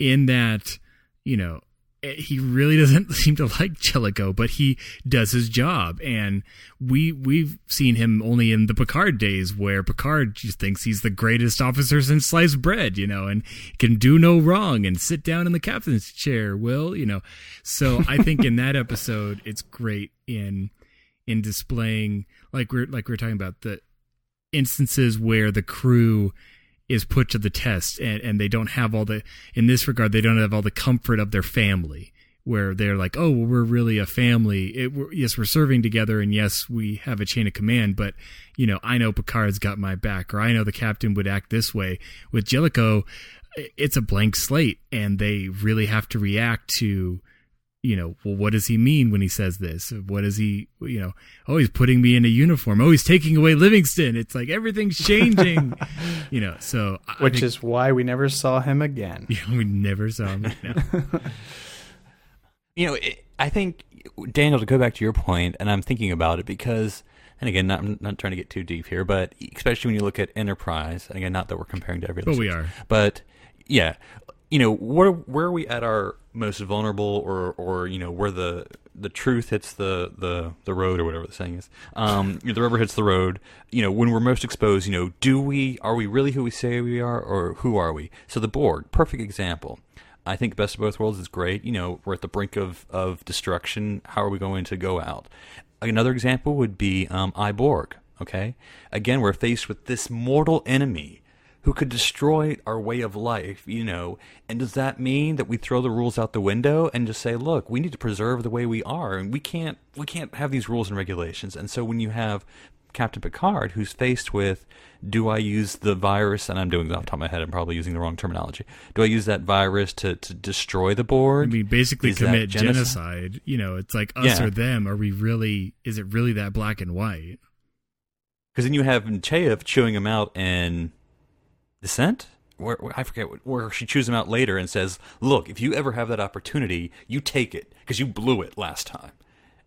in that, you know, Eh, he really doesn't seem to like Jellico, but he does his job. And we we've seen him only in the Picard days where Picard just thinks he's the greatest officer since sliced bread, you know, and can do no wrong and sit down in the captain's chair, Will, you know. So I think in that episode it's great in in displaying like we're like we are talking about the instances where the crew is put to the test and, and they don't have all the in this regard they don't have all the comfort of their family where they're like oh well, we're really a family. It, we're, yes we're serving together and yes we have a chain of command but you know i know picard's got my back or i know the captain would act this way. With jellico it's a blank slate and they really have to react to you know, well, what does he mean when he says this? What is he, you know, oh, he's putting me in a uniform. Oh, he's taking away Livingston. It's like everything's changing, you know, so Which think- is why we never saw him again. yeah, we never saw him. No. You know, it, I think Daniel to go back to your point, and I'm thinking about it because, and again, not, I'm not trying to get too deep here, but especially when you look at Enterprise, and again, not that we're comparing to every, other But we are. but yeah, you know, where where are we at our most vulnerable, or or you know, where the the truth hits the the the road, or whatever the saying is, um, the rubber hits the road. You know, when we're most exposed, you know, do we are we really who we say we are, or who are we? So the Borg, perfect example. I think Best of Both Worlds is great. You know, we're at the brink of, of destruction. How are we going to go out? Another example would be um, I, Borg. Okay, again, we're faced with this mortal enemy who could destroy our way of life. You know, and does that mean that we throw the rules out the window and just say, look, we need to preserve the way we are, and we can't we can't have these rules and regulations. And so when you have Captain Picard, who's faced with, do I use the virus? And I'm doing this off the top of my head. I'm probably using the wrong terminology. Do I use that virus to, to destroy the I board? mean, basically Is commit genocide? genocide. You know, it's like us Yeah. or them. Are we really, is it really that black and white? Because then you have Nechayev chewing him out in Descent. Where, where- I forget where she chews him out later and says, "Look, if you ever have that opportunity, you take it because you blew it last time."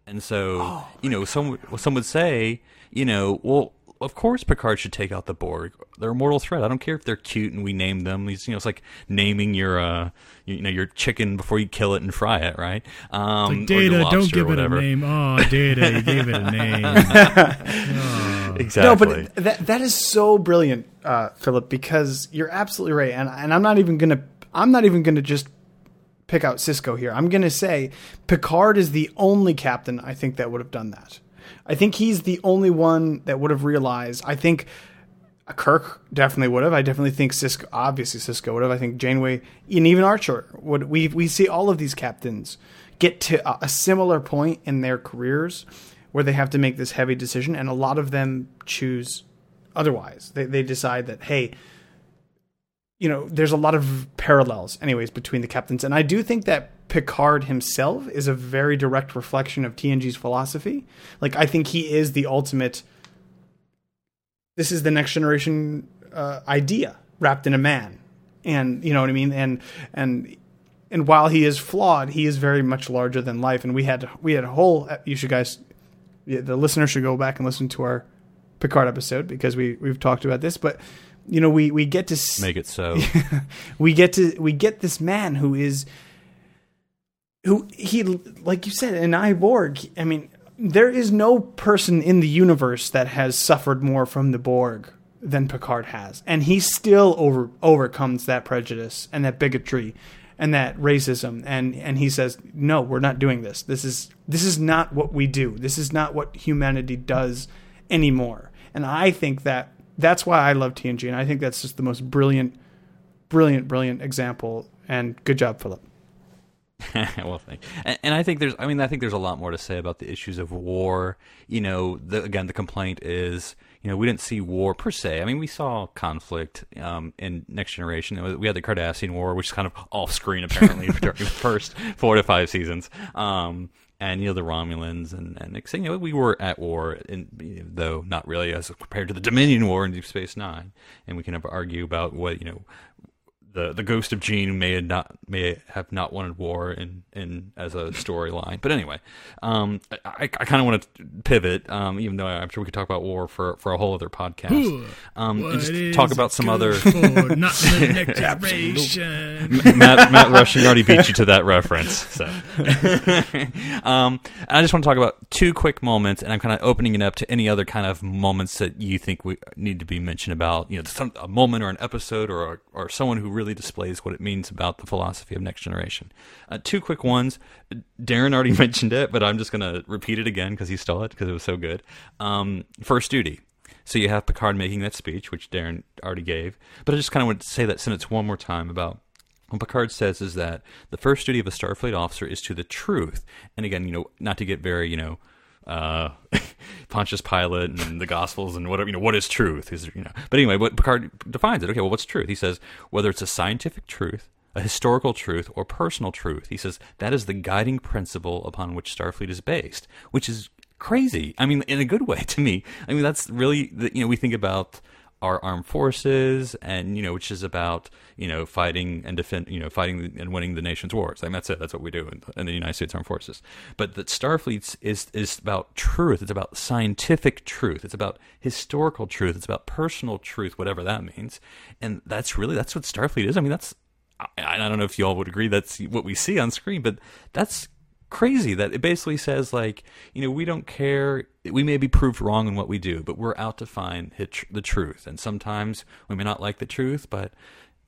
And so, oh you know, some some would say, you know, well, of course Picard should take out the Borg. They're a mortal threat. I don't care if they're cute and we name them. These, you know, it's like naming your, uh, you know, your chicken before you kill it and fry it, right? Um, Like Data, don't give it a name. Oh, Data, you gave it a name. Exactly. No, but that that is so brilliant, uh, Phillip, because you're absolutely right, and and I'm not even gonna I'm not even gonna just pick out Sisko here. I'm gonna say Picard is the only captain I think that would have done that. I think he's the only one that would have realized. I think Kirk definitely would have. I definitely think Sisko, obviously Sisko would have. I think Janeway and even Archer would. We we see all of these captains get to a, a similar point in their careers where they have to make this heavy decision, and a lot of them choose otherwise. They they decide that hey, you know, there's a lot of parallels, anyways, between the captains, and I do think that Picard himself is a very direct reflection of TNG's philosophy. Like I think he is the ultimate this is the next generation uh, idea wrapped in a man, and you know what I mean. And and and while he is flawed, he is very much larger than life. And we had we had a whole. You should guys, the listener should go back and listen to our Picard episode because we we've talked about this, but you know we we get to s- Make it so. we get to we get this man who is who he like you said an I, Borg. I mean, there is no person in the universe that has suffered more from the Borg than Picard has, and he still over overcomes that prejudice and that bigotry and that racism. And and he says no we're not doing this. This is this is not what we do. This is not what humanity does anymore. And i think that that's why i love tng and i think that's just the most brilliant brilliant brilliant example. And good job phillip well, thank. And, and I think there's, I mean, I think there's a lot more to say about the issues of war. You know, the, again, the complaint is, you know, we didn't see war per se. I mean, we saw conflict um, in Next Generation. We had the Cardassian War, which is kind of off screen apparently during the first four to five seasons. Um, and you know the Romulans and and you know we were at war, in, though not really as compared to the Dominion War in Deep Space Nine. And we can argue about what you know the the ghost of Gene may have not may have not wanted war in in as a storyline. But anyway, um, I, I kind of want to pivot, um, even though I'm sure we could talk about war for, for a whole other podcast. Um, and just talk about some other. Not the next generation. Matt Matt Rushing already beat you to that reference. So, um, I just want to talk about two quick moments, and I'm kind of opening it up to any other kind of moments that you think we need to be mentioned about. You know, some, a moment or an episode or or someone who really displays what it means about the philosophy of next generation. Uh, two quick ones. Darren already mentioned it, but I'm just going to repeat it again because he stole it because it was so good. Um, first duty. So you have Picard making that speech, which Darren already gave. But I just kind of want to say that sentence one more time about what Picard says is that the first duty of a Starfleet officer is to the truth. And again, you know, not to get very, you know, uh, Pontius Pilate and the Gospels and whatever, you know, what is truth? Is you know, but anyway, what Picard defines it. Okay, well, what's truth? He says whether it's a scientific truth, a historical truth, or personal truth. He says that is the guiding principle upon which Starfleet is based, which is crazy. I mean, in a good way to me. I mean, that's really the, you know we think about our armed forces and you know which is about you know fighting and defend you know fighting and winning the nation's wars. Mean, that's it. That's what we do in, in the United States Armed Forces. But that Starfleet is is about truth. It's about scientific truth. It's about historical truth. It's about personal truth, whatever that means. And that's really that's what Starfleet is. I mean, that's I, I don't know if you all would agree that's what we see on screen, but that's crazy that it basically says like you know we don't care. We may be proved wrong in what we do but we're out to find the truth. And sometimes we may not like the truth but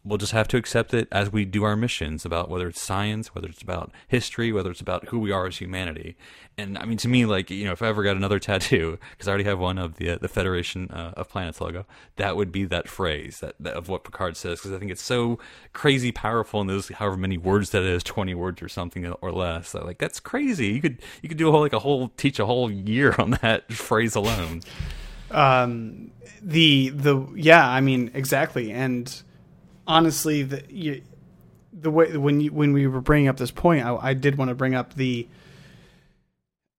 we'll just have to accept it as we do our missions about whether it's science whether it's about history whether it's about who we are as humanity. And i mean to me like you know if i ever got another tattoo because i already have one of the uh, the federation uh, of planets logo that would be that phrase that, that of what picard says because i think it's so crazy powerful in those however many words that is 20 words or something or less so, like that's crazy. You could you could do a whole like a whole teach a whole year on that phrase alone. Um the the yeah i mean exactly. And honestly, the you, the way when you when we were bringing up this point, I, I did want to bring up the,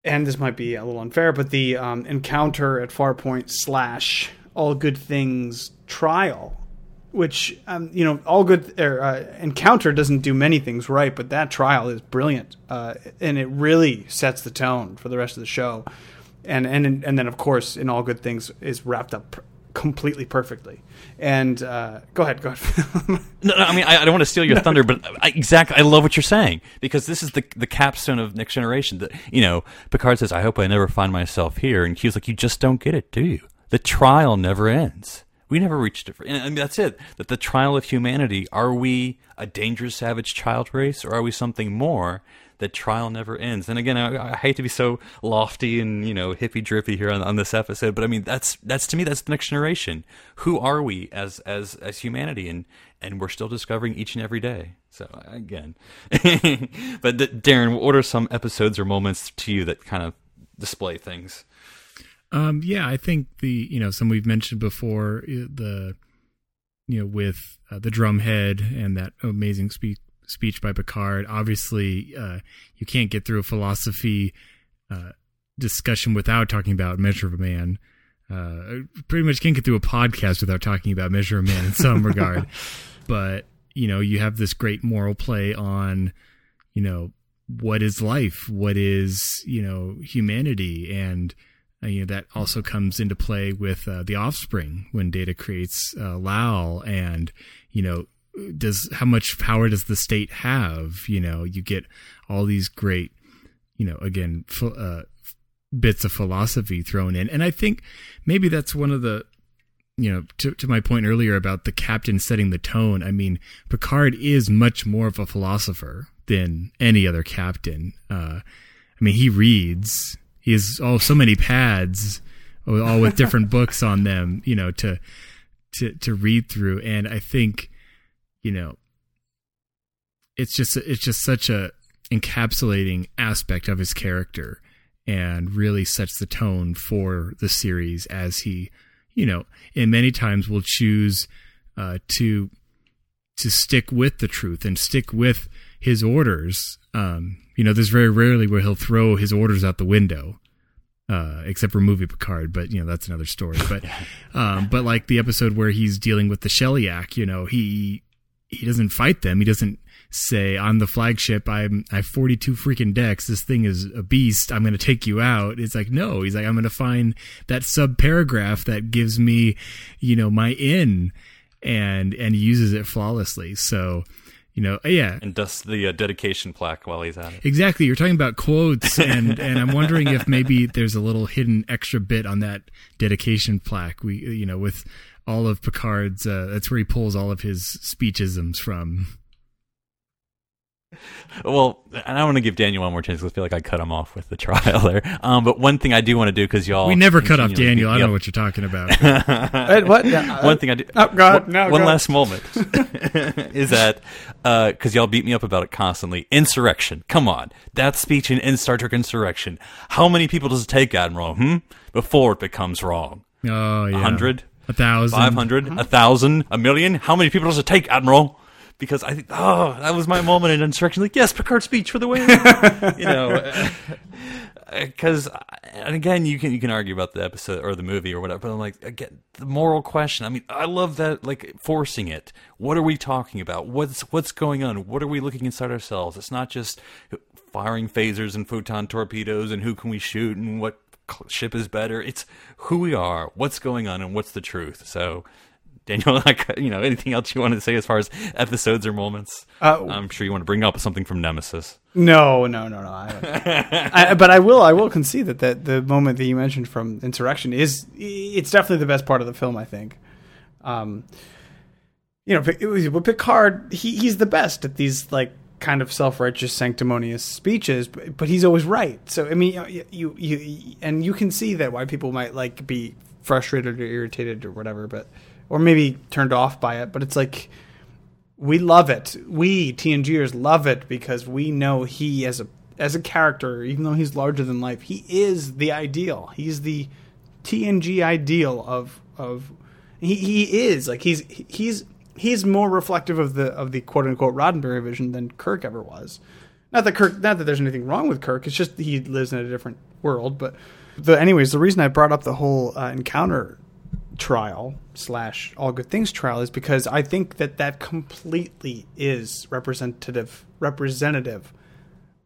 and this might be a little unfair, but the um, encounter at Farpoint slash All Good Things trial, which um, you know All Good er, uh, Encounter doesn't do many things right, but that trial is brilliant, uh, and it really sets the tone for the rest of the show. And and and then of course in All Good Things is wrapped up completely perfectly. And uh, go ahead, go ahead. no, no, I mean, I, I don't want to steal your no. thunder, but I, exactly, I love what you're saying because this is the the capstone of Next Generation. That you know, Picard says, "I hope I never find myself here," and Q's like, "You just don't get it, do you? The trial never ends." We never reached it. And I mean, that's it. That the trial of humanity. Are we a dangerous, savage child race, or are we something more? That trial never ends. And again, I, I, hate to be so lofty and you know hippy drippy here on, on, this episode, but I mean that's that's to me that's the next generation. Who are we as as as humanity? And and we're still discovering each and every day. So again, but Darren, what are some episodes or moments to you that kind of display things? Um, yeah, I think the you know some we've mentioned before the you know with uh, the drumhead and that amazing speech speech by Picard. Obviously, uh, you can't get through a philosophy uh, discussion without talking about Measure of a Man. uh, pretty much can't get through a podcast without talking about Measure of a Man in some regard. But you know, you have this great moral play on, you know, what is life, what is you know humanity, and uh, you know that also comes into play with uh, the Offspring when Data creates uh, Lal, and you know, does how much power does the state have? You know, you get all these great, you know, again, uh, bits of philosophy thrown in. And I think maybe that's one of the, you know, to, to my point earlier about the captain setting the tone. I mean, Picard is much more of a philosopher than any other captain. Uh, I mean, he reads, he has all so many pads, all with different books on them, you know, to, to, to read through. And I think, you know, it's just, it's just such a encapsulating aspect of his character and really sets the tone for the series as he, you know, and many times will choose uh, to to stick with the truth and stick with his orders. Um, you know, there's very rarely where he'll throw his orders out the window. Uh, except for movie Picard, but you know that's another story. But, um, but like the episode where he's dealing with the Sheliak, you know, he he doesn't fight them. He doesn't say on the flagship. I'm I have 42 freaking decks. This thing is a beast. I'm going to take you out. It's like no. He's like I'm going to find that sub paragraph that gives me you know my in and and uses it flawlessly. So you know yeah. And does the uh, dedication plaque while he's at it. Exactly. You're talking about quotes and and i'm wondering if maybe there's a little hidden extra bit on that dedication plaque. We you know with all of picard's uh, that's where he pulls all of his speechisms from well, and I want to give Daniel one more chance because I feel like I cut him off with the trial there. Um, but one thing I do want to do because y'all we never cut off Daniel. I don't know what you're talking about. Wait, what? Yeah, one thing I do. Oh God! No, one go. last moment is that because uh, y'all beat me up about it constantly. Insurrection. Come on, that speech in, in Star Trek Insurrection. How many people does it take, Admiral? Hmm. Before it becomes wrong. Oh yeah. A hundred. A thousand. Five hundred. Mm-hmm. A thousand. A million. How many people does it take, Admiral? because I think, oh, that was my moment in Insurrection. Like, yes, Picard speech for the win. you know, uh, because uh, and again, you can you can argue about the episode or the movie or whatever. But I'm like, again, the moral question. I mean, I love that, like forcing it. What are we talking about? What's what's going on? What are we looking inside ourselves? It's not just firing phasers and photon torpedoes and who can we shoot and what ship is better. It's who we are, what's going on, and what's the truth. So Daniel, like, you know, anything else you want to say as far as episodes or moments? Uh, I'm sure you want to bring up something from Nemesis. No, no, no, no. I, I, but I will, I will concede that, that the moment that you mentioned from Insurrection is, it's definitely the best part of the film. I think. Um, you know, with Picard, he, he's the best at these like kind of self-righteous, sanctimonious speeches, but, but he's always right. So I mean, you, you, you, and you can see that why people might like be frustrated or irritated or whatever, but or maybe turned off by it, but it's like we love it. We TNGers love it because we know he as a as a character, even though he's larger than life, he is the ideal. He's the TNG ideal of of he, he is like he's he's he's more reflective of the of the quote unquote Roddenberry vision than Kirk ever was. Not that Kirk, not that there's anything wrong with Kirk. It's just he lives in a different world. But the anyways, the reason I brought up the whole uh, encounter trial slash all good things trial is because I think that that completely is representative representative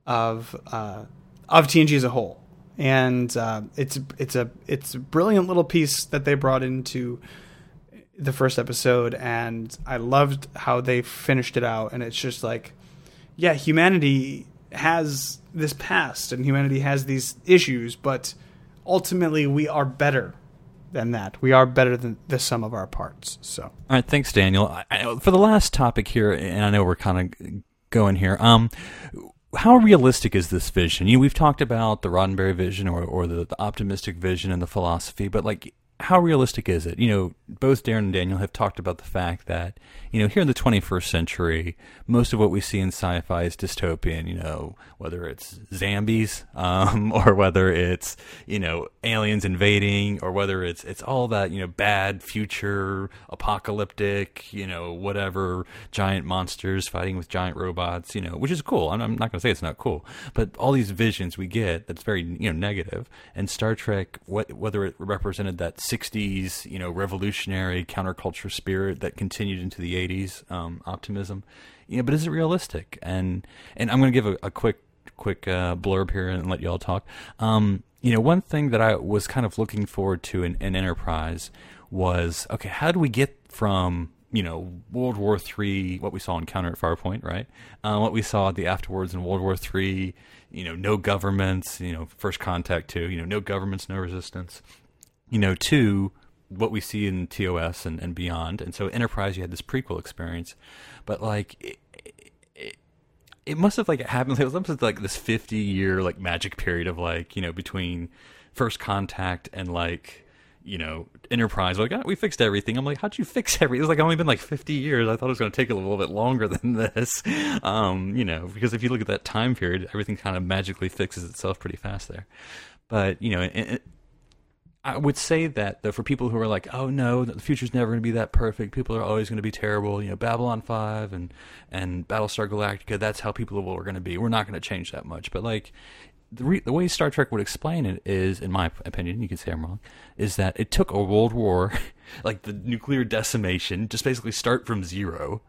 of uh, of TNG as a whole, and uh, it's it's a it's a brilliant little piece that they brought into the first episode, and I loved how they finished it out, and it's just like, yeah, humanity has this past, and humanity has these issues, but ultimately we are better than that. We are better than the sum of our parts. So, all right, thanks, Daniel. I, I, for the last topic here, and I know we're kind of going here. Um, how realistic is this vision? You, know, we've talked about the Roddenberry vision or or the, the optimistic vision and the philosophy, but like how realistic is it? You know, both Darren and Daniel have talked about the fact that, you know, here in the 21st century, most of what we see in sci-fi is dystopian, you know, whether it's zombies, um, or whether it's, you know, aliens invading, or whether it's, it's all that, you know, bad future, apocalyptic, you know, whatever, giant monsters fighting with giant robots, you know, which is cool. I'm, I'm not going to say it's not cool, but all these visions we get that's very, you know, negative. And Star Trek, what, whether it represented that '60s, you know, revolutionary counterculture spirit that continued into the '80s um, optimism. You know, but is it realistic? And and I'm going to give a, a quick quick uh, blurb here and let y'all talk. Um, you know, one thing that I was kind of looking forward to in, in Enterprise was okay, how do we get from you know World War Three, what we saw in Counter at Farpoint, right? Uh, what we saw the afterwards in World War Three, you know, no governments, you know, First Contact too, you know, no governments, no resistance, you know, to what we see in TOS and, and beyond. And so Enterprise, you had this prequel experience, but like. It, it, must have like happened. It was almost like this fifty year like magic period of like you know between first contact and like you know, Enterprise. Like, oh, we fixed everything. I'm like, how'd you fix everything? It's like only been like 50 years. I thought it was going to take a little bit longer than this. Um, you know, because if you look at that time period, everything kind of magically fixes itself pretty fast there. But you know, I would say that though for people who are like, oh no, the future's never going to be that perfect. People are always going to be terrible. You know, Babylon Five and and Battlestar Galactica. That's how people are going to be. We're not going to change that much. But like, the, re- the way Star Trek would explain it is, in my opinion, you can say I'm wrong, is that it took a world war, like the nuclear decimation, just basically start from zero,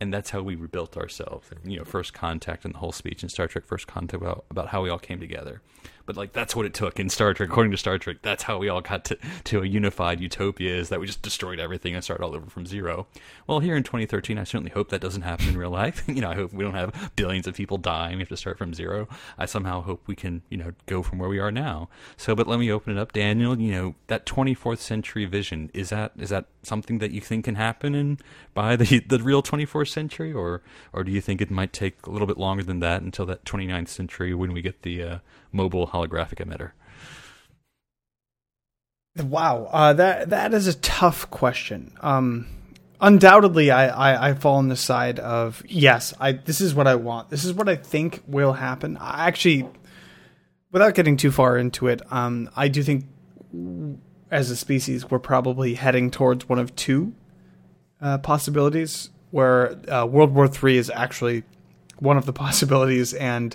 and that's how we rebuilt ourselves. You know, first contact and the whole speech in Star Trek, first contact about about how we all came together. But like that's what it took in Star Trek. According to Star Trek, that's how we all got to, to a unified utopia. Is that we just destroyed everything and started all over from zero. Well, here in 2013, I certainly hope that doesn't happen in real life. you know, I hope we don't have billions of people dying. We have to start from zero. I somehow hope we can, you know, go from where we are now. So, but let me open it up, Daniel. You know, that 24th century vision is that is that something that you think can happen in by the the real 24th century, or or do you think it might take a little bit longer than that until that 29th century when we get the uh, mobile holographic emitter? Wow, uh, that that is a tough question. Um, undoubtedly, I, I, I fall on the side of yes. I this is what I want. This is what I think will happen. I actually, without getting too far into it, um, I do think as a species we're probably heading towards one of two uh, possibilities, where uh, World War Three is actually one of the possibilities, and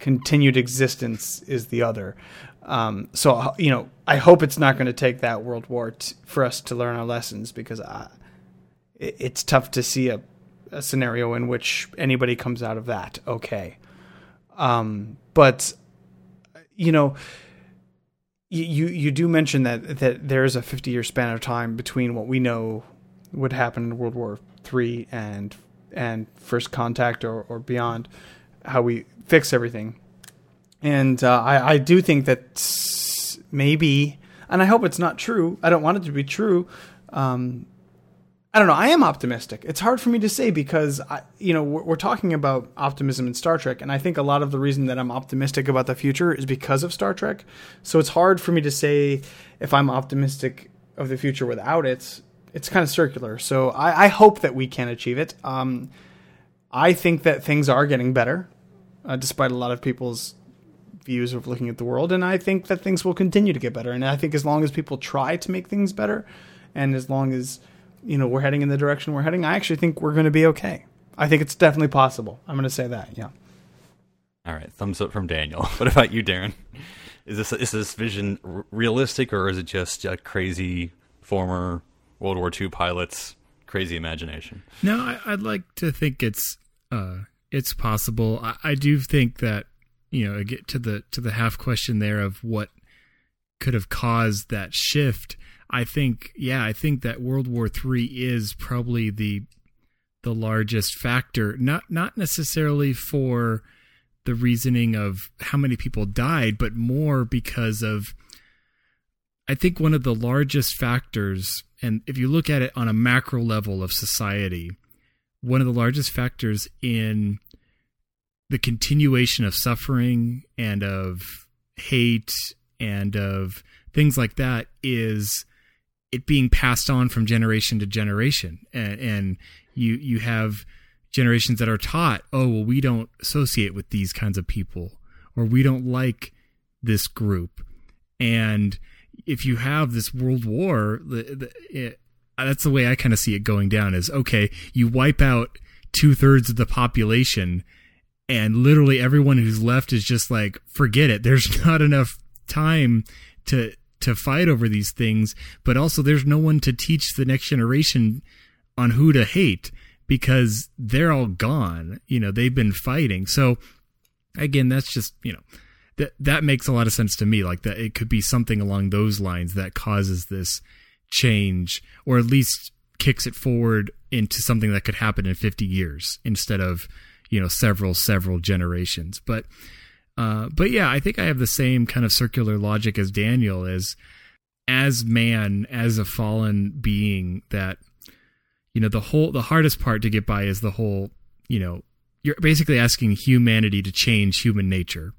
continued existence is the other. Um, so you know, I hope it's not going to take that World War t- for us to learn our lessons because I, it, it's tough to see a, a, scenario in which anybody comes out of that okay. Um, but you know, you you do mention that that there is a fifty year span of time between what we know would happen in World War Three and and First Contact or, or beyond, how we fix everything. And uh, I, I do think that maybe, and I hope it's not true. I don't want it to be true. Um, I don't know. I am optimistic. It's hard for me to say because I, you know, we're, we're, talking about optimism in Star Trek, and I think a lot of the reason that I'm optimistic about the future is because of Star Trek. So it's hard for me to say if I'm optimistic of the future without it. It's kind of circular. So I, I hope that we can achieve it. Um, I think that things are getting better, uh, despite a lot of people's views of looking at the world. And I think that things will continue to get better. And I think as long as people try to make things better, and as long as you know we're heading in the direction we're heading, I actually think we're going to be okay. I think it's definitely possible. I'm going to say that. Yeah. All right, thumbs up from Daniel. What about you, Darren? Is this is this vision r- realistic, or is it just a crazy former World War II pilot's crazy imagination? No, I, would like to think it's uh, it's possible. I, I do think that you know get to the to the half question there of what could have caused that shift i think yeah i think that world war 3 is probably the the largest factor not not necessarily for the reasoning of how many people died but more because of i think one of the largest factors and if you look at it on a macro level of society one of the largest factors in the continuation of suffering and of hate and of things like that is it being passed on from generation to generation. And, and you you have generations that are taught oh well we don't associate with these kinds of people or we don't like this group. And if you have this world war that's the way i kind of see it going down is okay you wipe out two-thirds of the population and literally everyone who's left is just like forget it there's not enough time to to fight over these things, but also there's no one to teach the next generation on who to hate because they're all gone. You know, they've been fighting. So again, that's just, you know, that that makes a lot of sense to me like that it could be something along those lines that causes this change or at least kicks it forward into something that could happen in 50 years instead of, you know, several several generations. But uh, but yeah, I think I have the same kind of circular logic as Daniel as as man, as a fallen being that you know the whole the hardest part to get by is the whole you know you're basically asking humanity to change human nature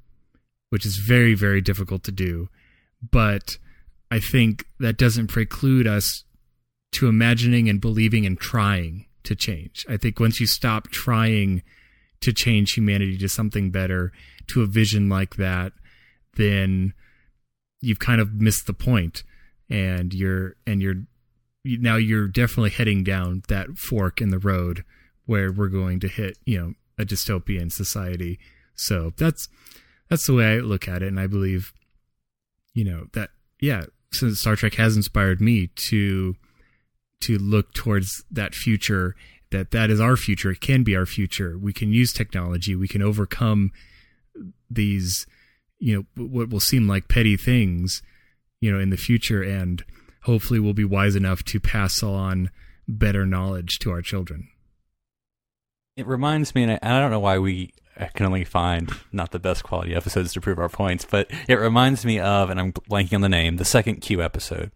which is very very difficult to do but i think that doesn't preclude us to imagining and believing and trying to change i think once you stop trying to change humanity to something better to a vision like that then you've kind of missed the point and you're and you're now you're definitely heading down that fork in the road where we're going to hit, you know, a dystopian society. So that's that's the way I look at it, and I believe, you know, that yeah, since Star Trek has inspired me to to look towards that future that that is our future it can be our future we can use technology we can overcome these you know what will seem like petty things you know in the future and hopefully we'll be wise enough to pass on better knowledge to our children. It reminds me, and I, I don't know why we can only find not the best quality episodes to prove our points, but it reminds me of, and I'm blanking on the name, the second Q episode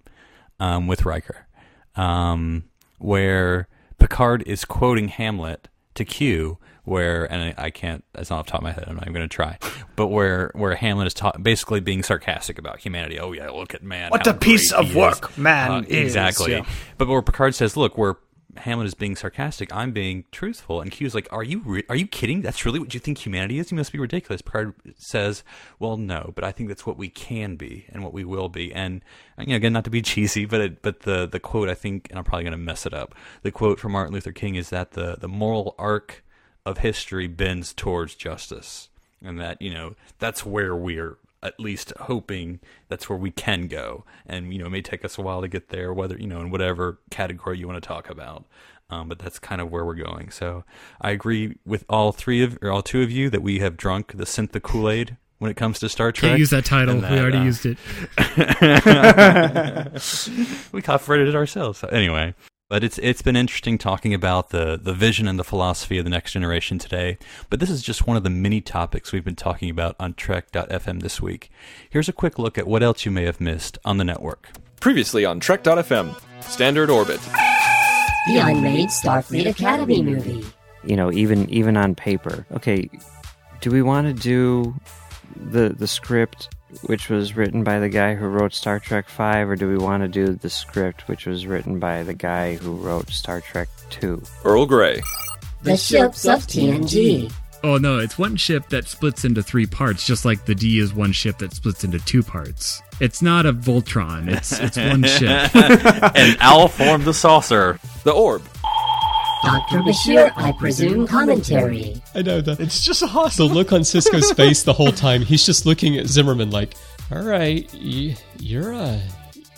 um, with Riker, um, where Picard is quoting Hamlet to Q, where and I, I, can't that's not off the top of my head i'm not even going to try but where where hamlet is ta- basically being sarcastic about humanity oh yeah look at man what a piece of work is. man uh, is. exactly yeah. but where picard says look where hamlet is being sarcastic i'm being truthful. And q's like are you re- are you kidding? That's really what you think humanity is? You must be ridiculous. Picard says well no but i think that's what we can be and what we will be. And you know, again not to be cheesy but it, but the the quote i think and i'm probably going to mess it up. The quote from martin luther king is that the the moral arc of history bends towards justice. And that you know that's where we're at least hoping that's where we can go and you know it may take us a while to get there whether you know in whatever category you want to talk about um, but that's kind of where we're going so i agree with all three of or all two of you that we have drunk the synth the kool-aid when it comes to Star Trek. Can't use that title. That, we already uh, used it. we copyrighted it ourselves. So anyway, but it's it's been interesting talking about the the vision and the philosophy of the next generation today. But this is just one of the many topics we've been talking about on Trek.fm this week. Here's a quick look at what else you may have missed on the network. Previously on Trek.fm, Standard Orbit. The unmade Starfleet Academy movie. You know, even even on paper. Okay, do we want to do the the script which was written by the guy who wrote Star Trek 5, or do we want to do the script which was written by the guy who wrote Star Trek 2? Earl Grey. The ships of TNG. Oh no, it's one ship that splits into three parts, just like the D is one ship that splits into two parts. It's not a Voltron, it's it's one ship. and Al formed the saucer. The orb. Dr. Bashir, I presume commentary. I know that. It's just awesome. The look on Sisko's face the whole time. He's just looking at Zimmerman like, "All right, you're a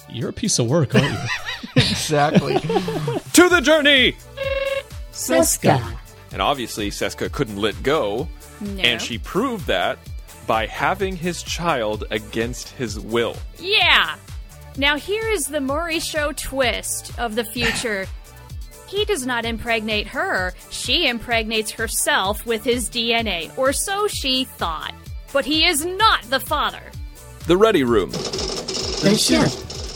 you're a piece of work, aren't you?" exactly. to the journey. Seska. And obviously, Seska couldn't let go, No. and she proved that by having his child against his will. Yeah. Now here is the Maury Show twist of the future. he does not impregnate her, she impregnates herself with his DNA, or so she thought. But he is not the father. The Ready Room. The ship.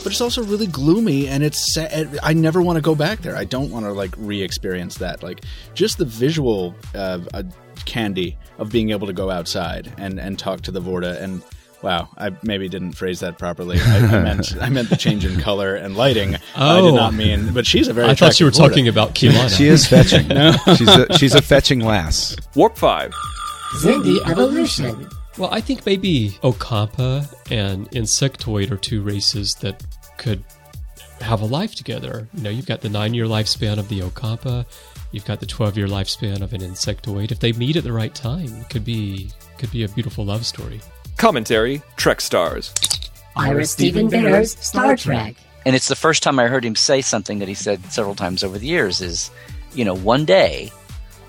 but it's also really gloomy and it's sa- i never want to go back there i don't want to like re-experience that like just the visual uh, uh, candy of being able to go outside and and talk to the vorta and wow i maybe didn't phrase that properly i, I meant i meant the change in color and lighting i did Oh. not mean but she's a very I thought you were attractive talking Vorta. about Kilana. She is fetching. she's a, she's a fetching lass. Warp 5. Xindi Evolution. Well, I think maybe Ocampa and Insectoid are two races that could have a life together. You know, you've got the nine year lifespan of the Ocampa, you've got the twelve year lifespan of an Insectoid. If they meet at the right time, it could be could be a beautiful love story. Commentary Trek Stars. Ira Steven Behr's Star Trek. And it's the first time I heard him say something that he said several times over the years is, you know, one day,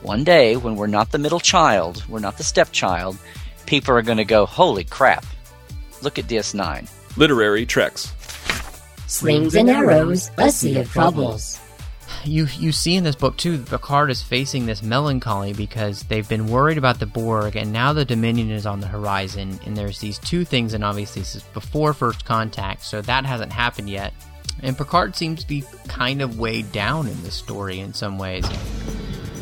one day when we're not the middle child, we're not the stepchild, people are going to go, holy crap, look at DS9. Literary Treks. Slings and arrows, a sea of troubles. You you see in this book too, that Picard is facing this melancholy because they've been worried about the Borg, and now the Dominion is on the horizon, and there's these two things, and obviously this is before First Contact, so that hasn't happened yet. And Picard seems to be kind of weighed down in this story in some ways.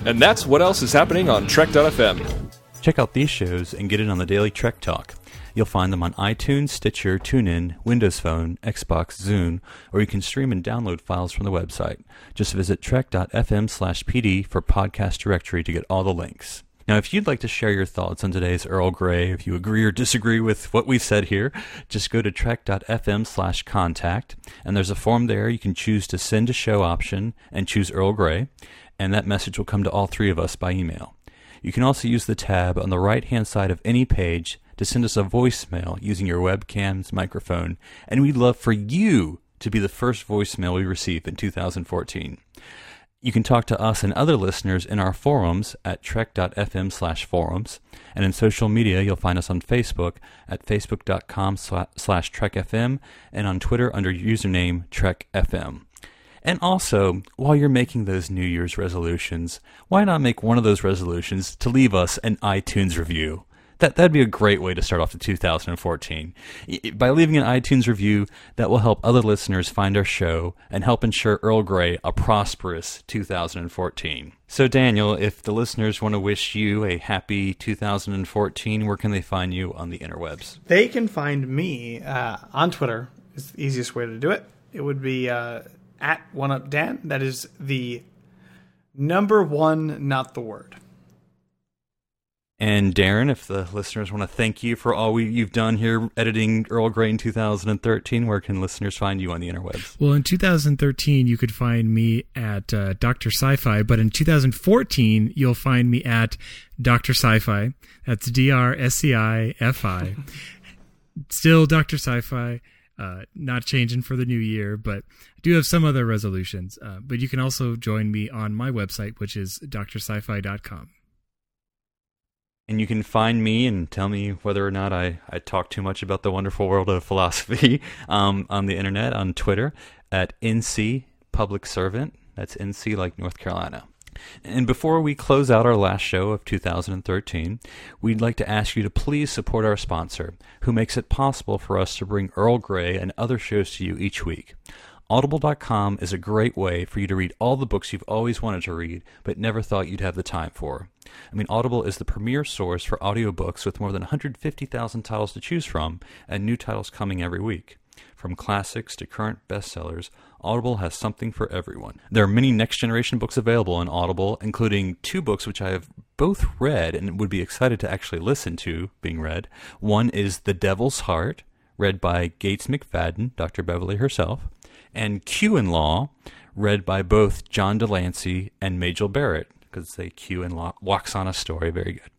And that's what else is happening on Trek.fm. Check out these shows and get in on the daily Trek Talk. You'll find them on iTunes, Stitcher, TuneIn, Windows Phone, Xbox, Zune, or you can stream and download files from the website. Just visit trek.fm slash pd for podcast directory to get all the links. Now, if you'd like to share your thoughts on today's Earl Grey, if you agree or disagree with what we've said here, just go to trek.fm slash contact, and there's a form there. You can choose to send a show option and choose Earl Grey, and that message will come to all three of us by email. You can also use the tab on the right hand side of any page to send us a voicemail using your webcam's microphone, and we'd love for you to be the first voicemail we receive in 2014. You can talk to us and other listeners in our forums at trek.fm slash forums, and in social media you'll find us on Facebook at facebook.com slash trekfm and on Twitter under username trekfm. And also, while you're making those New Year's resolutions, why not make one of those resolutions to leave us an iTunes review? That, that'd be a great way to start off the 2014. By leaving an iTunes review, that will help other listeners find our show and help ensure Earl Grey a prosperous 2014. So, Daniel, if the listeners want to wish you a happy 2014, where can they find you on the interwebs? They can find me uh, on Twitter. Is the easiest way to do it. It would be uh, at one up Dan. That is the number one, not the word. And Darren, if the listeners want to thank you for all we, you've done here editing Earl Grey in 2013, where can listeners find you on the interwebs? Well, in 2013, you could find me at uh, Dr. Sci-Fi, but in 2014, you'll find me at Dr. Sci-Fi. That's D-R-S-C-I-F-I. Still Dr. Sci-Fi. Uh, not changing for the new year, but I do have some other resolutions. Uh, but you can also join me on my website, which is drsci-fi.com. And you can find me and tell me whether or not I, I talk too much about the wonderful world of philosophy um, on the internet, on Twitter, at NC Public Servant. That's NC like North Carolina. And before we close out our last show of 2013, we'd like to ask you to please support our sponsor, who makes it possible for us to bring Earl Grey and other shows to you each week. Audible.com is a great way for you to read all the books you've always wanted to read, but never thought you'd have the time for. I mean, Audible is the premier source for audiobooks with more than 150,000 titles to choose from, and new titles coming every week. From classics to current bestsellers, Audible has something for everyone. There are many next generation books available on Audible, including two books which I have both read and would be excited to actually listen to being read. One is The Devil's Heart, read by Gates McFadden, Dr. Beverly herself and Q in Law, read by both John de Lancie and Majel Barrett, because they Q in Law walks on a story. Very good.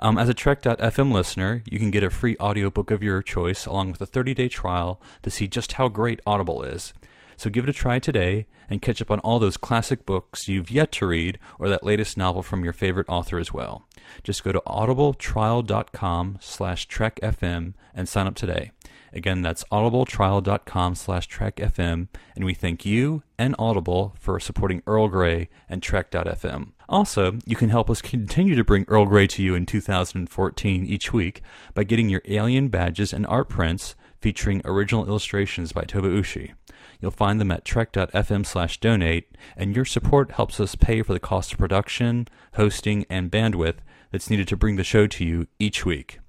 Um, as a Trek.fm listener, you can get a free audiobook of your choice along with a 30 day trial to see just how great Audible is. So give it a try today and catch up on all those classic books you've yet to read or that latest novel from your favorite author as well. Just go to audibletrial.com slash trekfm and sign up today. Again, that's audibletrial.com slash trekfm, and we thank you and Audible for supporting Earl Grey and Trek.fm. Also, you can help us continue to bring Earl Grey to you in 2014 each week by getting your alien badges and art prints featuring original illustrations by Toba Ushi. You'll find them at trek.fm slash donate, and your support helps us pay for the cost of production, hosting, and bandwidth that's needed to bring the show to you each week.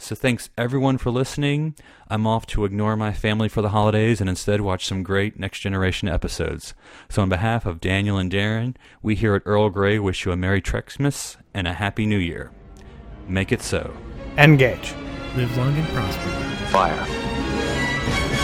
So thanks everyone for listening. I'm off to ignore my family for the holidays and instead watch some great Next Generation episodes. So on behalf of Daniel and Darren, we here at Earl Grey wish you a Merry Trexmas and a Happy New Year. Make it so. Engage. Live long and prosper. Fire.